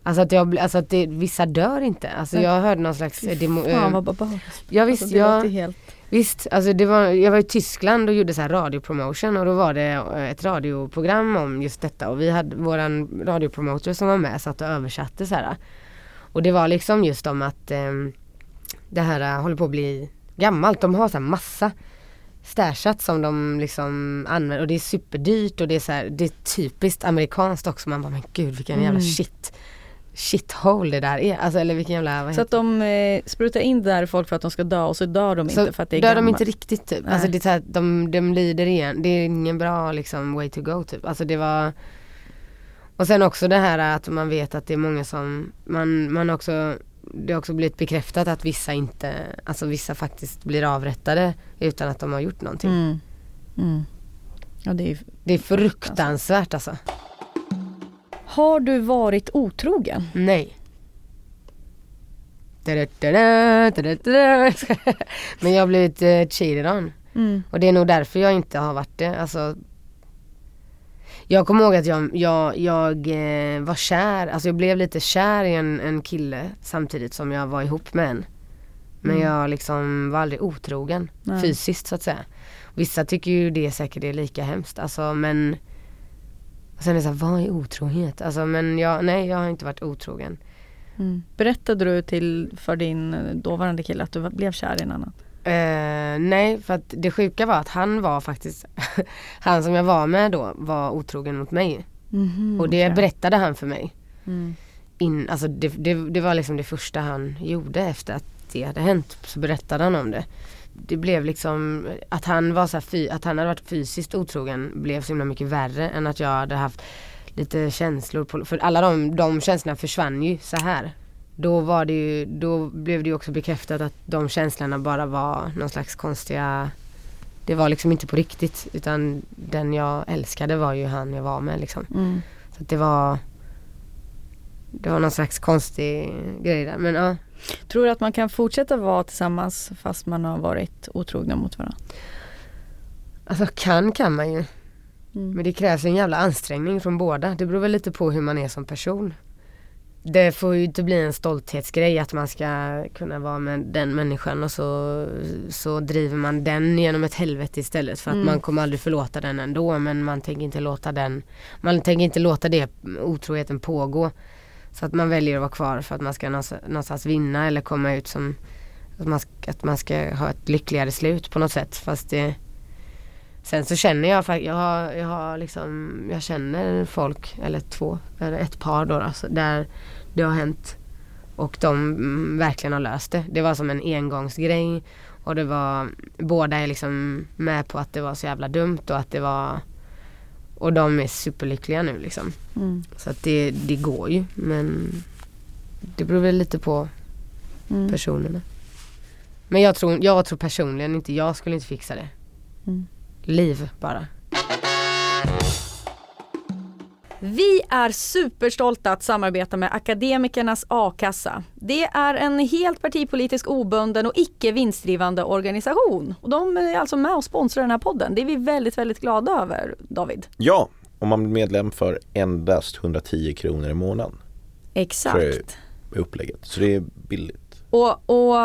Alltså att, jag, alltså att det, vissa dör inte. Alltså jag hörde någon slags eh, demo, Fan vad barbariskt. Ja visst, Alltså, det ja, låter helt... Visst, alltså det var, jag var i Tyskland och gjorde så här radiopromotion och då var det eh, ett radioprogram om just detta och vi hade våran radiopromotor som var med satt och översatte så här. Och det var liksom just om att eh, det här eh, håller på att bli gammalt. De har så här massa stashat som de liksom använder och det är superdyrt och det är så här, det är typiskt amerikanskt också. Man bara men gud vilken jävla Mm. shit shithole det där är. Alltså eller vilken jävla vad Så att de eh, sprutar in där folk för att de ska dö och så dör de Så inte för att det är dör de gammalt. inte riktigt typ. Nej. Alltså det är så här, de, de lider igen. Det är ingen bra liksom way to go typ. Alltså det var Och sen också det här att man vet att det är många som man, man också Det har också blivit bekräftat att vissa inte Alltså vissa faktiskt blir avrättade utan att de har gjort någonting. Mm. Mm. Ja, det är, Det är fruktansvärt alltså. Har du varit otrogen? Nej. Men jag har blivit uh, cheated on. Mm. Och det är nog därför jag inte har varit det. Alltså, jag kommer ihåg att jag, jag, jag eh, var kär, alltså jag blev lite kär i en, en kille samtidigt som jag var ihop med en. Men Mm. jag liksom var aldrig otrogen Nej. fysiskt så att säga. Vissa tycker ju det säkert är lika hemskt alltså men och Sen är det såhär, vad är otrohet? Alltså men jag, nej jag har inte varit otrogen. Mm. Berättade du till för din dåvarande kille att du blev kär i en annan? Eh, nej, för att det sjuka var att han var faktiskt, han som jag var med då var otrogen mot mig. och det okej. berättade han för mig. Mm. In, alltså det, det, det var liksom det första han gjorde efter att det hade hänt. Så berättade han om det. Det blev liksom att han var så här, att han hade varit fysiskt otrogen blev så himla mycket värre än att jag hade haft lite känslor. På, för alla de, de känslorna försvann ju så här. Då var det ju, då blev det ju också bekräftat att de känslorna bara var någon slags konstiga Det var liksom inte på riktigt utan den jag älskade var ju han jag var med liksom. Mm. Så det var Det var någon slags konstig grej där men ja. Tror du att man kan fortsätta vara tillsammans fast man har varit otrogna mot varandra? Alltså kan kan man ju. Mm. Men det krävs en jävla ansträngning från båda. Det beror väl lite på hur man är som person. Det får ju inte bli en stolthetsgrej att man ska kunna vara med den människan och så, så driver man den genom ett helvete istället för att Mm. man kommer aldrig förlåta den ändå men man tänker inte låta den Man tänker inte låta det otroheten pågå. Så att man väljer att vara kvar för att man ska någonstans vinna eller komma ut som att man, ska, att man ska ha ett lyckligare slut på något sätt fast det Sen så känner jag faktiskt, jag har, jag har liksom, jag känner folk, eller två, eller ett par då alltså, där det har hänt. Och de mm, verkligen har löst det. Det var som en engångsgrej. Och det var, båda är liksom med på att det var så jävla dumt och att det var och de är superlyckliga nu liksom. Mm. Så att det, det går ju men Det beror väl lite på Mm. personerna. Men jag tror, jag tror personligen inte, jag skulle inte fixa det. Mm. Liv bara. Vi är superstolta att samarbeta med Akademikernas a-kassa. Det är en helt partipolitisk obunden och icke vinstdrivande organisation. Och de är alltså med och sponsrar den här podden. Det är vi väldigt, väldigt glada över, David. Ja, om man blir medlem för endast 110 kronor i månaden Exakt. tror jag är upplägget. Så det är billigt. Och, och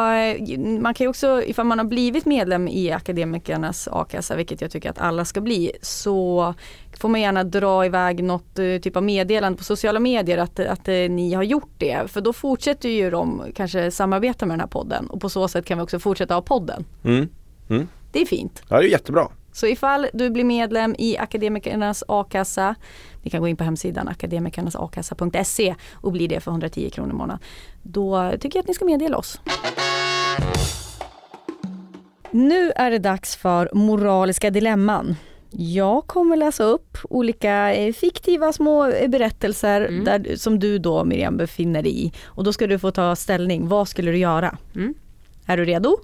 man kan ju också, ifall man har blivit medlem i Akademikernas a-kassa, vilket jag tycker att alla ska bli, så får man gärna dra iväg något eh, typ av meddelande på sociala medier att, att eh, ni har gjort det. För då fortsätter ju de kanske samarbeta med den här podden och på så sätt kan vi också fortsätta ha podden. Mm. Mm. Det är fint. Ja, det är jättebra. Så ifall du blir medlem i Akademikernas a-kassa, ni kan gå in på hemsidan akademikernasakassa.se och bli det för 110 kronor i månaden. Då tycker jag att ni ska meddela oss. Nu är det dags för moraliska dilemman. Jag kommer läsa upp olika eh, fiktiva små eh, berättelser Mm. där, som du då Miriam befinner dig i. Och då ska du få ta ställning. Vad skulle du göra? Mm. Är du redo?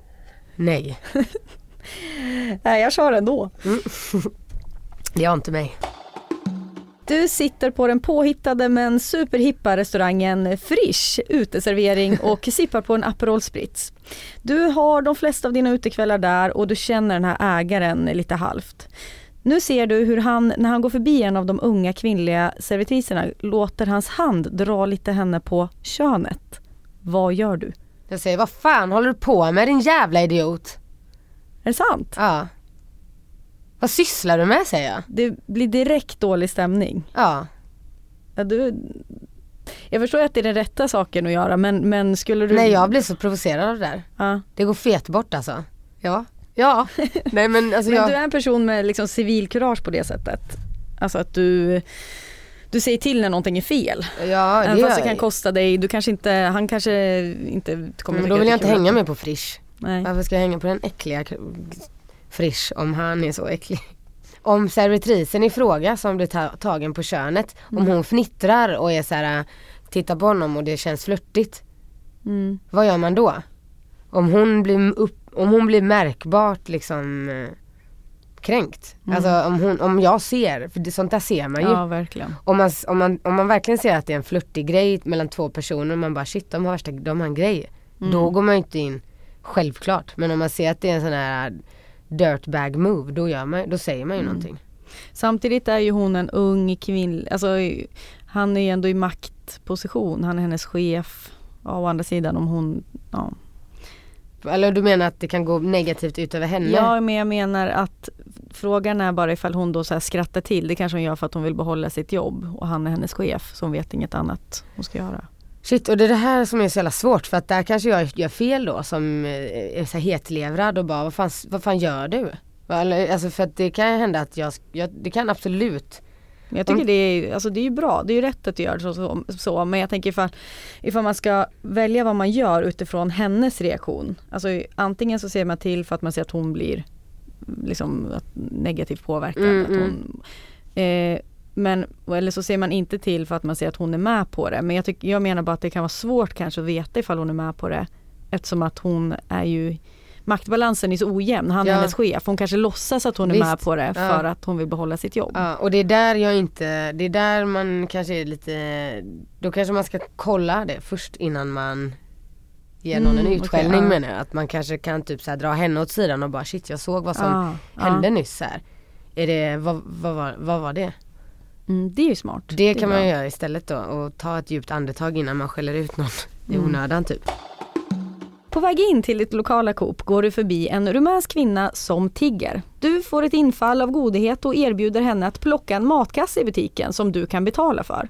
Nej, Nej, jag kör ändå. det har inte mig. Du sitter på den påhittade men superhippa restaurangen Frisch uteservering och sippar på en Aperol Spritz. Du har de flesta av dina utekvällar där och du känner den här ägaren lite halvt. Nu ser du hur han, när han går förbi en av de unga kvinnliga servitriserna, låter hans hand dra lite henne på könet. Vad gör du? Jag säger, vad fan håller du på med din jävla idiot? Är det sant? Ja. Vad sysslar du med säger jag. Det blir direkt dålig stämning. Ja. Ja, du, jag förstår att det är den rätta saken att göra men, men skulle du... Nej jag blir så provocerad av det där. Ja. Det går fet bort alltså. Ja. Ja. Nej men alltså Men jag... du är en person med liksom civilkurage på det sättet. Alltså att du, du säger till när någonting är fel. Ja Även det fast gör det kan kosta dig, du kanske inte, han kanske inte kommer Men tycka då vill jag inte hänga med på Frisch. Nej. Varför ska jag hänga på den äckliga Frisch om han är så äcklig? Om servitrisen i fråga som blir ta- tagen på könet, om hon fnittrar och är så här, äh, tittar på honom och det känns flörtigt. Mm. Vad gör man då? Om hon blir, upp, om hon blir märkbart liksom eh, kränkt. Alltså om, hon, om jag ser, för det, sånt där ser man ju. Ja verkligen. Om man, om, man, om man verkligen ser att det är en flörtig grej mellan två personer och man bara shit de har, värsta, de har en grej. Då går man ju inte in självklart. Men om man ser att det är en sån här dirtbag move då, gör man, då säger man ju någonting. Samtidigt är ju hon en ung kvinna, alltså han är ju ändå i maktposition, han är hennes chef. Ja, å andra sidan om hon, ja. Eller du menar att det kan gå negativt ut över henne? Ja men jag menar att frågan är bara ifall hon då så skrattar till, det kanske hon gör för att hon vill behålla sitt jobb och han är hennes chef så hon vet inget annat hon ska göra. Shit och det är det här som är så jävla svårt för att där kanske jag gör fel då som eh, är så hetlevrad och bara vad fan, vad fan gör du? Alltså för att det kan hända att jag, jag det kan absolut Men jag tycker det är, alltså det är bra, det är ju rätt att göra så, så, så men jag tänker ifall, ifall man ska välja vad man gör utifrån hennes reaktion. Alltså antingen så ser man till för att man ser att hon blir liksom negativt påverkad. Mm, att hon, eh, men, eller så ser man inte till för att man ser att hon är med på det. Men jag, tycker, jag menar bara att det kan vara svårt kanske att veta ifall hon är med på det. Eftersom att hon är ju Maktbalansen är så ojämn, han är Ja. hennes chef. Hon kanske låtsas att hon är Visst. med på det Ja. för att hon vill behålla sitt jobb. Ja, och det är där jag inte, det är där man kanske är lite, då kanske man ska kolla det först innan man ger någon Mm, en utskällning ja. menar jag. Att man kanske kan typ så dra henne åt sidan och bara shit jag såg vad som Ja, hände ja. nyss här. Är det, vad, vad, var, vad var det? Mm, det är ju smart. Det är kan bra. man göra istället då och ta ett djupt andetag innan man skäller ut någon i Mm. onödan typ. På väg in till ditt lokala Coop går du förbi en rumänsk kvinna som tigger. Du får ett infall av godhet och erbjuder henne att plocka en matkasse i butiken som du kan betala för.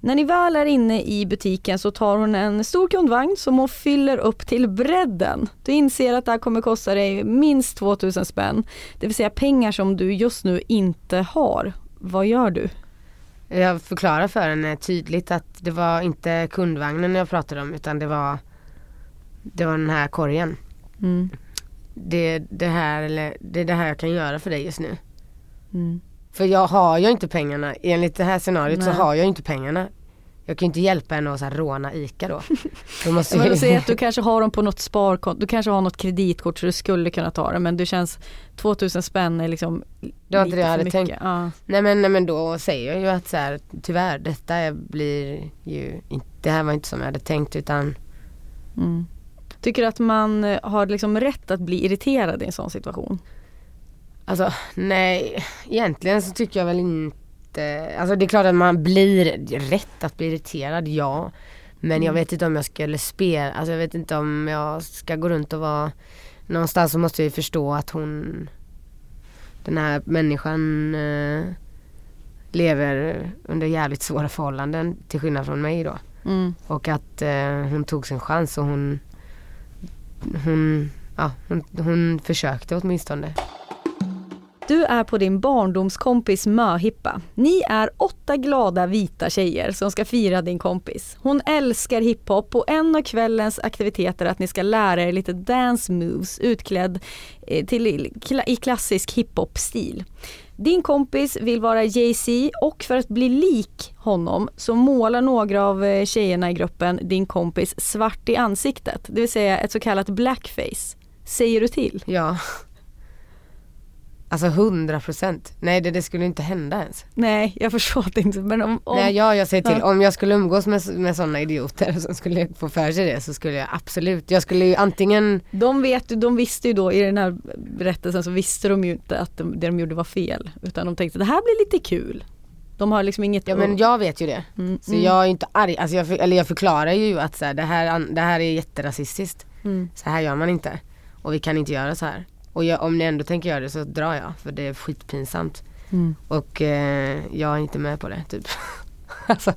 När ni väl är inne i butiken så tar hon en stor kundvagn som hon fyller upp till bredden. Du inser att det här kommer kosta dig minst 2000 spänn. Det vill säga pengar som du just nu inte har. Vad gör du? Jag förklarar för henne tydligt att det var inte kundvagnen jag pratade om utan det var Det var den här korgen. Mm. Det, det, här, eller, det är det här jag kan göra för dig just nu. Mm. För jag har ju inte pengarna, enligt det här scenariot så Nej. har jag inte pengarna. Jag kan ju inte hjälpa henne att så här råna ICA då. då måste jag- säga att du kanske har dem på något sparkonto, du kanske har något kreditkort så du skulle kunna ta det men det känns 2000 spänn är liksom Det var inte lite det jag hade mycket. tänkt. Ja. Nej men, nej men då säger jag ju att så här, tyvärr detta blir ju inte, det här var inte som jag hade tänkt utan Mm. Tycker du att man eh, har liksom rätt att bli irriterad i en sån situation? Alltså nej, egentligen så tycker jag väl inte Alltså det är klart att man blir rätt att bli irriterad, ja. Men jag vet inte om jag skulle spela, alltså jag vet inte om jag ska gå runt och vara Någonstans så måste ju förstå att hon Den här människan eh, Lever under jävligt svåra förhållanden till skillnad från mig då. Mm. Och att eh, hon tog sin chans och hon Hon, ja, hon, hon försökte åtminstone. Du är på din barndomskompis möhippa. Ni är åtta glada vita tjejer som ska fira din kompis. Hon älskar hiphop och en av kvällens aktiviteter är att ni ska lära er lite dance moves utklädd eh, till, i klassisk hiphop-stil. Din kompis vill vara Jay-Z och för att bli lik honom så målar några av eh, tjejerna i gruppen din kompis svart i ansiktet, det vill säga ett så kallat blackface. Säger du till? Ja. Alltså 100 procent. Nej det, det skulle inte hända ens. Nej, jag förstår det inte. Men om, om, Nej ja, jag säger till. Om jag skulle umgås med, med sådana idioter som skulle få för sig det så skulle jag absolut, jag skulle ju antingen de, vet, ju- de visste ju då i den här berättelsen så visste de ju inte att de, det de gjorde var fel. Utan de tänkte det här blir lite kul. De har liksom inget... Ja men jag vet ju det. Mm, Så mm, jag är inte arg, alltså jag, för- eller jag förklarar ju att så här, det, här, det här är jätterasistiskt. mm, Så här gör man inte. Och vi kan inte göra så här. Och jag, om ni ändå tänker göra det så drar jag för det är skitpinsamt. Mm. Och eh, jag är inte med på det typ. alltså,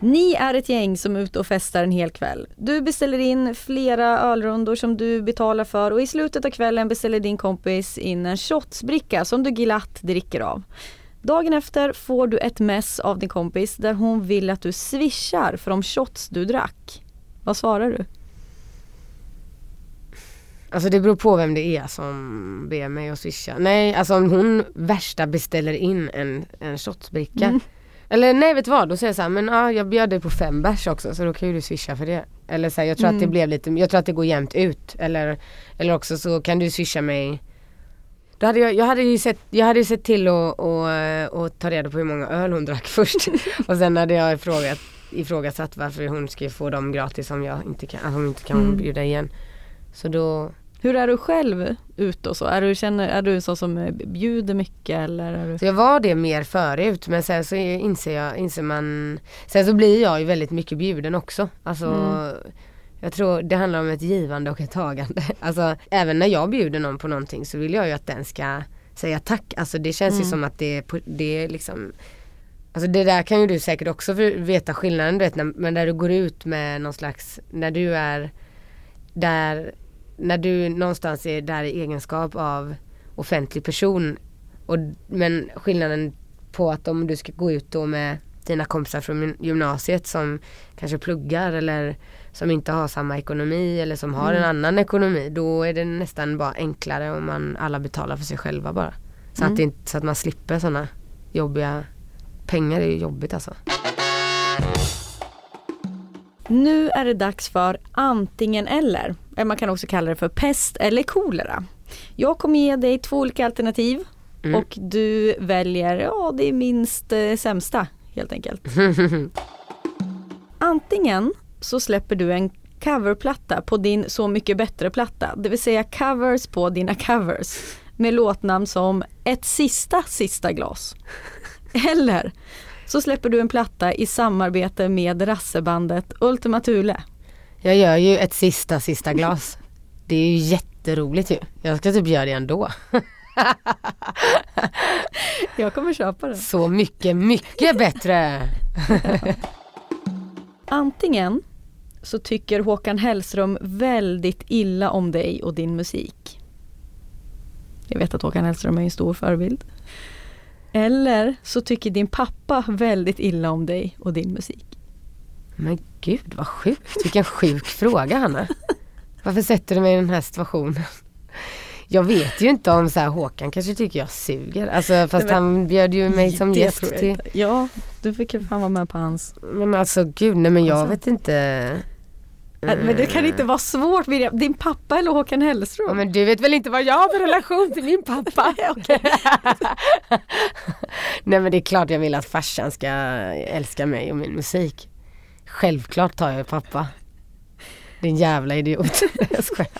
Ni är ett gäng som är ute och festar en hel kväll. Du beställer in flera ölrundor som du betalar för och i slutet av kvällen beställer din kompis in en shotsbricka som du glatt dricker av. Dagen efter får du ett mess av din kompis där hon vill att du swishar för de shots du drack. Vad svarar du? Alltså det beror på vem det är som ber mig att swisha. Nej alltså om hon värsta beställer in en, en shotsbricka. Mm. Eller nej vet du vad, då säger jag så här, men ja, jag bjöd dig på fem bärs också så då kan ju du swisha för det. Eller så här, jag tror att det Mm. blev lite, jag tror att det går jämnt ut. Eller, eller också så kan du swisha mig då hade jag, jag hade ju sett, jag hade sett till att och, och ta reda på hur många öl hon drack först. och sen hade jag ifrågat, ifrågasatt varför hon ska få dem gratis om jag inte kan, hon inte kan Mm. bjuda igen. Så då, Hur är du själv ute och så? Är du, känner, är du en sån som eh, bjuder mycket eller? Är du... så jag var det mer förut men sen så inser jag, inser man Sen så blir jag ju väldigt mycket bjuden också. Alltså Mm. Jag tror det handlar om ett givande och ett tagande. Alltså även när jag bjuder någon på någonting så vill jag ju att den ska säga tack. Alltså det känns ju Mm. som att det det är liksom Alltså det där kan ju du säkert också veta skillnaden du vet, när, men när du går ut med någon slags, när du är där, när du någonstans är där i egenskap av offentlig person och, men skillnaden på att om du ska gå ut då med dina kompisar från gym- gymnasiet som kanske pluggar eller som inte har samma ekonomi eller som har en annan ekonomi då är det nästan bara enklare om man alla betalar för sig själva bara. Så, Mm. att, det så att man slipper sådana jobbiga pengar är ju jobbigt alltså. Nu är det dags för antingen eller. Eh, Man kan också kalla det för pest eller kolera. Jag kommer ge dig två olika alternativ Mm. och du väljer ja, det minst eh, sämsta helt enkelt. Antingen så släpper du en coverplatta på din Så mycket bättre-platta, det vill säga covers på dina covers med låtnamn som Ett sista sista glas. Eller så släpper du en platta i samarbete med rassebandet Ultima Thule. Jag gör ju ett sista sista glas. Det är ju jätteroligt ju. Jag ska typ göra det ändå. Jag kommer köpa den. Så mycket, mycket bättre. Antingen så tycker Håkan Hellström väldigt illa om dig och din musik. Jag vet att Håkan Hellström är en stor förebild. Eller så tycker din pappa väldigt illa om dig och din musik. Men gud vad sjukt. Vilken sjuk fråga Hanna. Varför sätter du mig i den här situationen? Jag vet ju inte om så här, Håkan kanske tycker jag suger. Alltså fast Nej, men- han bjöd ju mig som gäst till. Ja, du fick ju fan vara med på hans. Men alltså gud, nej men jag Alltså. vet inte. Äh, Men det kan inte vara svårt Miriam. Din pappa eller Håkan Hellström? Ja, men du vet väl inte vad jag har för relation till min pappa? Nej men det är klart jag vill att farsan ska älska mig och min musik. Självklart tar jag pappa. Din jävla idiot. Jag skojar.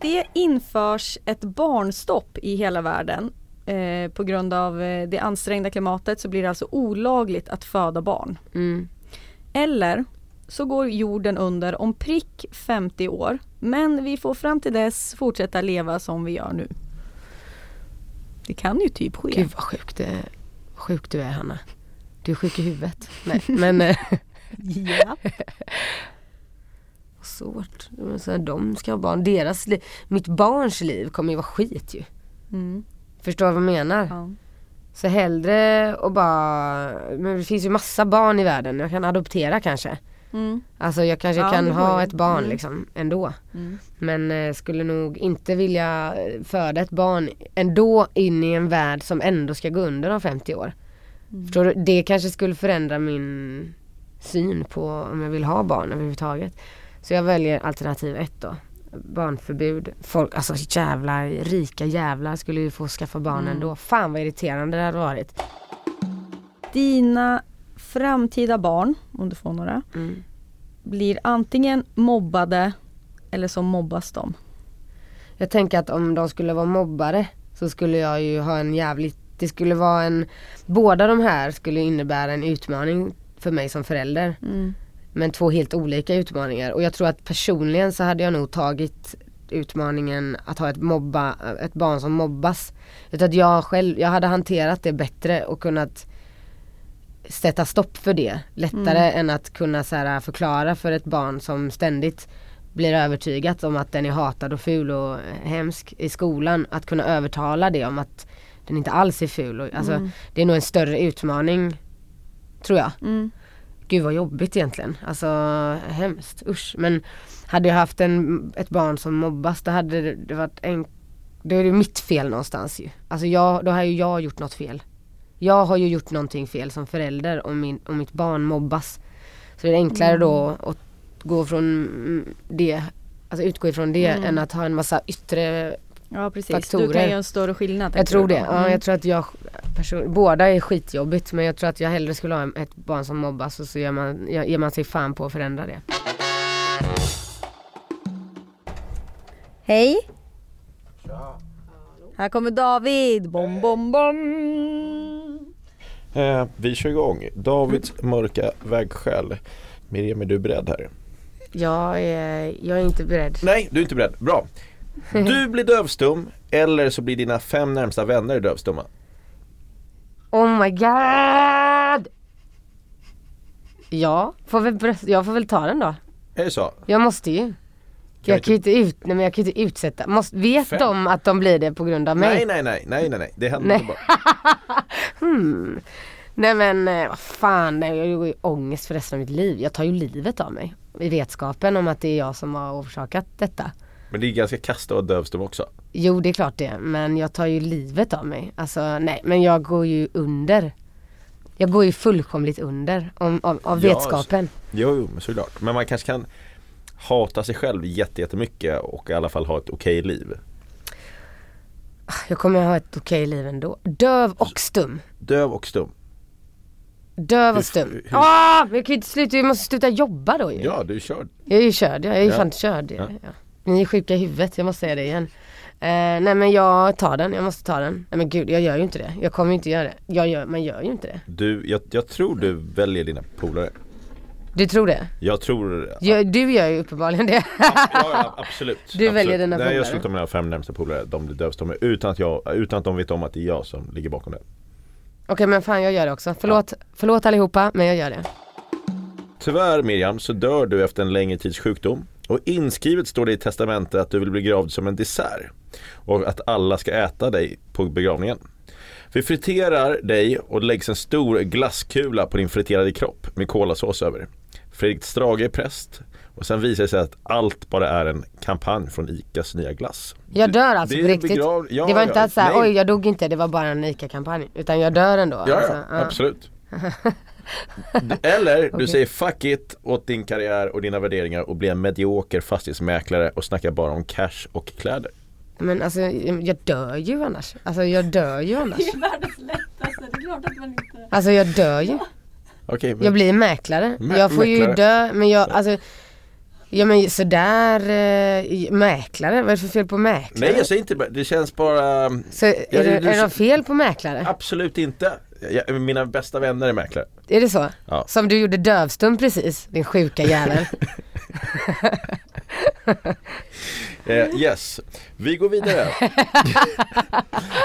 Det införs ett barnstopp i hela världen. Eh, på grund av eh, det ansträngda klimatet så blir det alltså olagligt att föda barn. Mm. Eller så går jorden under om prick 50 år. Men vi får fram till dess fortsätta leva som vi gör nu. Det kan ju typ ske. Gud vad sjukt, det, sjuk du är Hanna. Du är sjuk i huvudet. Nej men eh, Ja. svårt. Så här, de ska ha barn. Deras liv, mitt barns liv kommer ju vara skit ju. Mm, Förstår du vad jag menar? ja. Så hellre och bara, men det finns ju massa barn i världen. Jag kan adoptera kanske. Mm, Alltså jag kanske Ja, kan ha ett barn Mm. liksom ändå. mm. Men eh, skulle nog inte vilja eh, föda ett barn ändå in i en värld som ändå ska gå under om 50 år. Mm. Förstår du? Det kanske skulle förändra min syn på om jag vill ha barn överhuvudtaget. Så jag väljer alternativ ett då. Barnförbud. Folk, alltså jävlar, rika jävlar skulle ju få skaffa barn Mm. ändå. Fan vad irriterande det hade varit. Dina framtida barn, om du får några, Mm. blir antingen mobbade eller så mobbas de. Jag tänker att om de skulle vara mobbare så skulle jag ju ha en jävligt, det skulle vara en, båda de här skulle innebära en utmaning för mig som förälder. Mm. Men två helt olika utmaningar och jag tror att personligen så hade jag nog tagit utmaningen att ha ett, mobba, ett barn som mobbas. Utan att jag själv, jag hade hanterat det bättre och kunnat sätta stopp för det lättare Mm. än att kunna så här, förklara för ett barn som ständigt blir övertygat om att den är hatad och ful och hemsk i skolan. Att kunna övertala det om att den inte alls är ful. Och, alltså, Mm. Det är nog en större utmaning tror jag. Mm. Gud vad jobbigt egentligen. Alltså hemskt, usch. Men hade jag haft en, ett barn som mobbas då hade det, varit en Då är det mitt fel någonstans ju. Alltså jag, då har ju jag gjort något fel. Jag har ju gjort någonting fel som förälder om, min, om mitt barn mobbas. Så det är enklare då att gå från mm, det, alltså utgå ifrån det Mm. än att ha en massa yttre Ja precis, du Faktorer. kan göra en större skillnad. jag tror du det. Ja, Mm. jag tror att jag person, båda är skitjobbigt men jag tror att jag hellre skulle ha ett barn som mobbas och så gör man, ger man sig fan på att förändra det. Hej! Här kommer David, bom bom bom! Eh, vi kör igång. Davids mörka vägskäl. Miriam, är du beredd här? Jag är, jag är inte beredd. Nej, du är inte beredd. Bra. Du blir dövstum eller så blir dina fem närmsta vänner dövstumma. Oh my god! Ja, får väl, bröst- jag får väl ta den då. Är det så? Jag måste ju. Jag kan ju inte, ut, nej, men jag kan ju inte utsätta, måste, vet Fem. de att de blir det på grund av mig? Nej, nej, nej, nej, nej, nej. Det händer Nej. inte bara. Hmm. Nej men eh, vad fan, nej, jag har ju ångest för resten av mitt liv. Jag tar ju livet av mig. I vetskapen om att det är jag som har orsakat detta. Men det är ganska kast att vara dövstum också. Jo det är klart det, men jag tar ju livet av mig. Alltså nej, men jag går ju under. Jag går ju fullkomligt under om, av, av Ja, vetskapen. Jo, jo, men såklart. Men man kanske kan hata sig själv jätte- jättemycket och i alla fall ha ett okej liv. Jag kommer ha ett okej liv ändå. Döv och stum. Döv och stum. Döv Hur- och stum. hur- Ah, men jag kan inte sluta, jag måste sluta jobba då ju. Ja, du kör. Jag är ju körd, jag är ju Ja. fan körd. Ja. Ja. Ni är sjuka i huvudet, jag måste säga det igen. Eh, nej men jag tar den, jag måste ta den. Nej men gud, jag gör ju inte det. Jag kommer ju inte göra det. Jag gör, man gör ju inte det. Du, jag, jag tror du väljer dina polare. Du tror det? Jag tror... Jag, du gör ju uppenbarligen det. Ja, ja, absolut. Du väljer absolut. dina Nej, polare. jag skulle ta mina fem närmsta polare. De blir dövstumma utan att, jag, utan att de vet om att det är jag som ligger bakom det. Okej men fan jag gör det också. Förlåt, förlåt allihopa men jag gör det. Tyvärr Miriam så dör du efter en längre tids sjukdom. Och inskrivet står det i testamentet att du vill bli gravd som en dessert. Och att alla ska äta dig på begravningen. Vi friterar dig och det läggs en stor glasskula på din friterade kropp med kolasås över. Fredrik Strage är präst. Och sen visar det sig att allt bara är en kampanj från ICAs nya glass. Jag dör alltså det på riktigt. begrav- ja, det var ja, inte att såhär, oj jag dog inte, det var bara en ICA-kampanj. Utan jag dör ändå. Ja, alltså. ja absolut. Eller du säger fuck it åt din karriär och dina värderingar och blir en medioker fastighetsmäklare och snackar bara om cash och kläder. Men alltså jag dör ju annars. Alltså jag dör ju annars. världens lättaste, det är klart att man inte... Alltså jag dör ju. Okej, men Jag blir mäklare. Mä- jag får ju mäklare. dö, men jag alltså Ja men sådär, eh, mäklare, vad är det för fel på mäklare? Nej jag säger inte det känns bara Så är, Ja, det, du- är det något fel på mäklare? Absolut inte. Jag, mina bästa vänner är mäklare. Är det så? Ja. Som du gjorde dövstum precis, din sjuka jävel. Eh, yes, vi går vidare.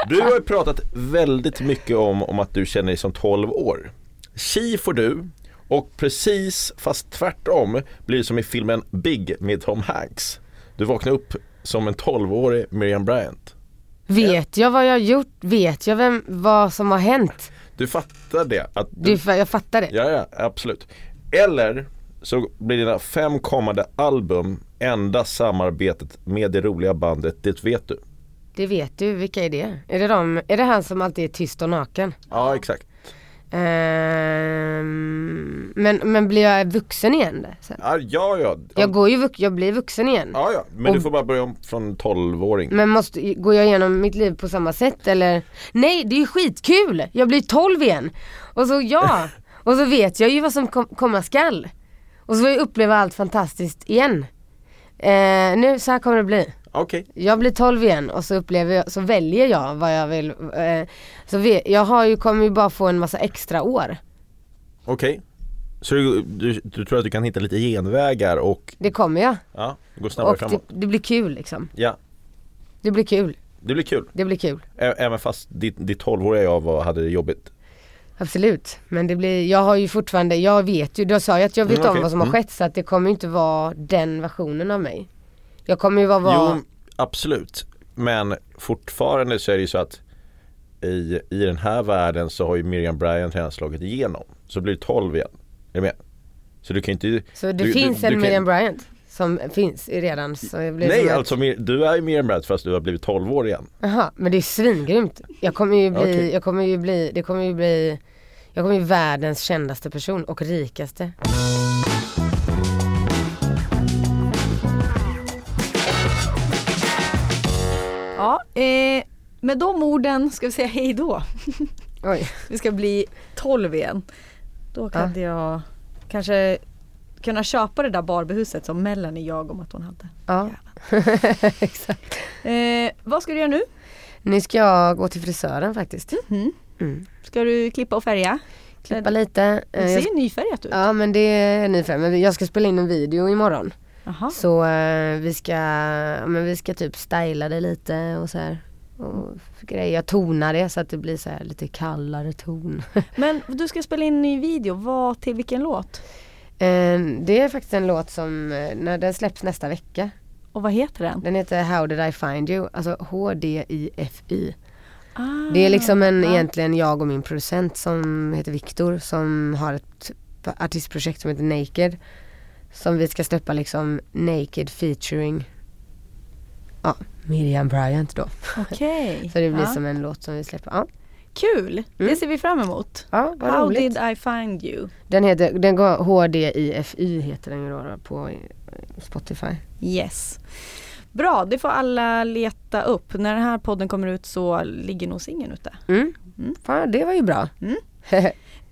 Du har ju pratat väldigt mycket om, om att du känner dig som 12 år. Tji får du och precis fast tvärtom blir det som i filmen Big med Tom Hanks. Du vaknar upp som en 12-årig Miriam Bryant. Vet jag vad jag har gjort? Vet jag vem, vad som har hänt? Du fattar det? Att Du, jag fattar det. Ja, ja, absolut. Eller så blir dina fem kommande album enda samarbetet med det roliga bandet Det vet du. Det vet du, vilka är det? Är det, de, är det han som alltid är tyst och naken? Ja, exakt. Ehm, men, men blir jag vuxen igen? Sen? Ja, ja, ja. Jag, går ju, vux- jag blir vuxen igen. Ja, ja. Men du Och- får bara börja om från 12-åring. Men måste, går jag igenom mitt liv på samma sätt eller? Nej det är ju skitkul! Jag blir 12 igen! Och så ja, och så vet jag ju vad som kom, komma skall. Och så får jag uppleva allt fantastiskt igen. Eh, nu, så här kommer det bli. Okej. Jag blir 12 igen och så upplever jag, så väljer jag vad jag vill. Eh, så vet, jag har ju, kommer ju bara få en massa extra år. Okej. Så du, du, du tror att du kan hitta lite genvägar och Det kommer jag. ja, gå snabbare Och det, framåt? det blir kul liksom. Ja, Det blir kul. det blir kul. Det blir kul. Ä- Även fast ditt, ditt 12-åriga jag var, hade det jobbigt. Absolut. Men det blir, jag har ju fortfarande, jag vet ju, då sa jag att jag vet Mm, om okej. vad som har Mm. skett så att det kommer ju inte vara den versionen av mig. Jag kommer ju vara, vara Jo, absolut. Men fortfarande så är det ju så att i, i den här världen så har ju Miriam Bryant redan slagit igenom. Så blir det 12 igen. Är du med? Så du kan inte så det du- finns du- en du kan- Miriam Bryant som finns redan. Så blir som Nej alltså du är ju Miriam Bryant fast du har blivit 12 år igen. Jaha, men det är svingrymt. Jag kommer ju bli, Okej. jag kommer ju bli, det kommer ju bli, jag kommer ju världens kändaste person och rikaste. Eh, med de orden ska vi säga hej då. Oj. Vi ska bli 12 igen. Då hade jag kanske kunna köpa det där Barbiehuset som Melanie jag om att hon hade. Ja, exakt. Eh, vad ska du göra nu? Nu ska jag gå till frisören faktiskt. Mm. Mm. Ska du klippa och färga? Klippa lite. Det Eh, jag ser nyfärgat ut. Ja men det är ny färg. Men jag ska spela in en video imorgon. Jaha. Så eh, vi ska, men vi ska typ styla det lite och så här. Och grejer. Jag tonar det så att det blir så lite kallare ton. Men du ska spela in en ny video, vad till vilken låt? Eh, det är faktiskt en låt som, eh, när den släpps nästa vecka. Och vad heter den? Den heter How did I find you? Alltså H-D-I-F-Y. Ah, Det är liksom en, ja. egentligen jag och min producent som heter Viktor som har ett artistprojekt som heter Naked. Som vi ska släppa liksom Naked featuring Ja, Miriam Bryant då. Okej. Så det blir ja. som en låt som vi släpper. Ja, Kul, det Mm. ser vi fram emot. ja vad How roligt. did I find you? Den heter, den går H-D-I-F-Y heter den ju då på eh, Spotify. Yes. Bra, det får alla leta upp. När den här podden kommer ut så ligger nog singeln ute. Mm. Mm. Fan, det var ju bra.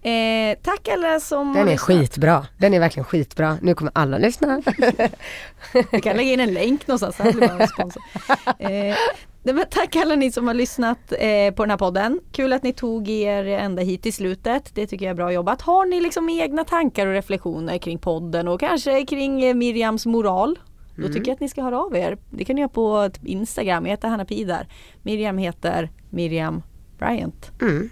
Eh, tack alla som Den är skitbra. Den är verkligen skitbra. Nu kommer alla lyssna. Vi kan lägga in en länk någonstans. Här. Eh, tack alla ni som har lyssnat eh, på den här podden. Kul att ni tog er ända hit till slutet. Det tycker jag är bra jobbat. Har ni liksom egna tankar och reflektioner kring podden och kanske kring eh, Miriams moral? Då tycker jag att ni ska höra av er. Det kan ni göra på Instagram. Jag heter Hanna Pidar. Miriam heter Miriam Bryant Mm.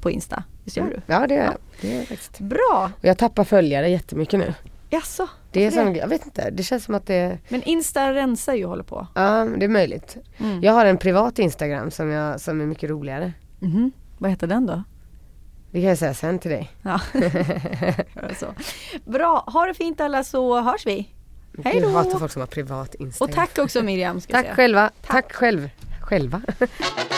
på Insta. Visst gör du? Ja det är det. Är faktiskt. Bra! Och jag tappar följare jättemycket nu. Jaså? Det är som, jag vet inte, det känns som att det, Men Insta rensar ju och håller på. ja det är möjligt. Mm. Jag har en privat Instagram som, jag, som är mycket roligare. Mhm. Vad heter den då? Det kan jag säga sen till dig. Ja. så. Bra, ha det fint alla så hörs vi. Hej Gud, Jag hatar då! folk som har privat Och Instagram. tack också Miriam. Jag Tack säga. själva. Tack själv. Själva.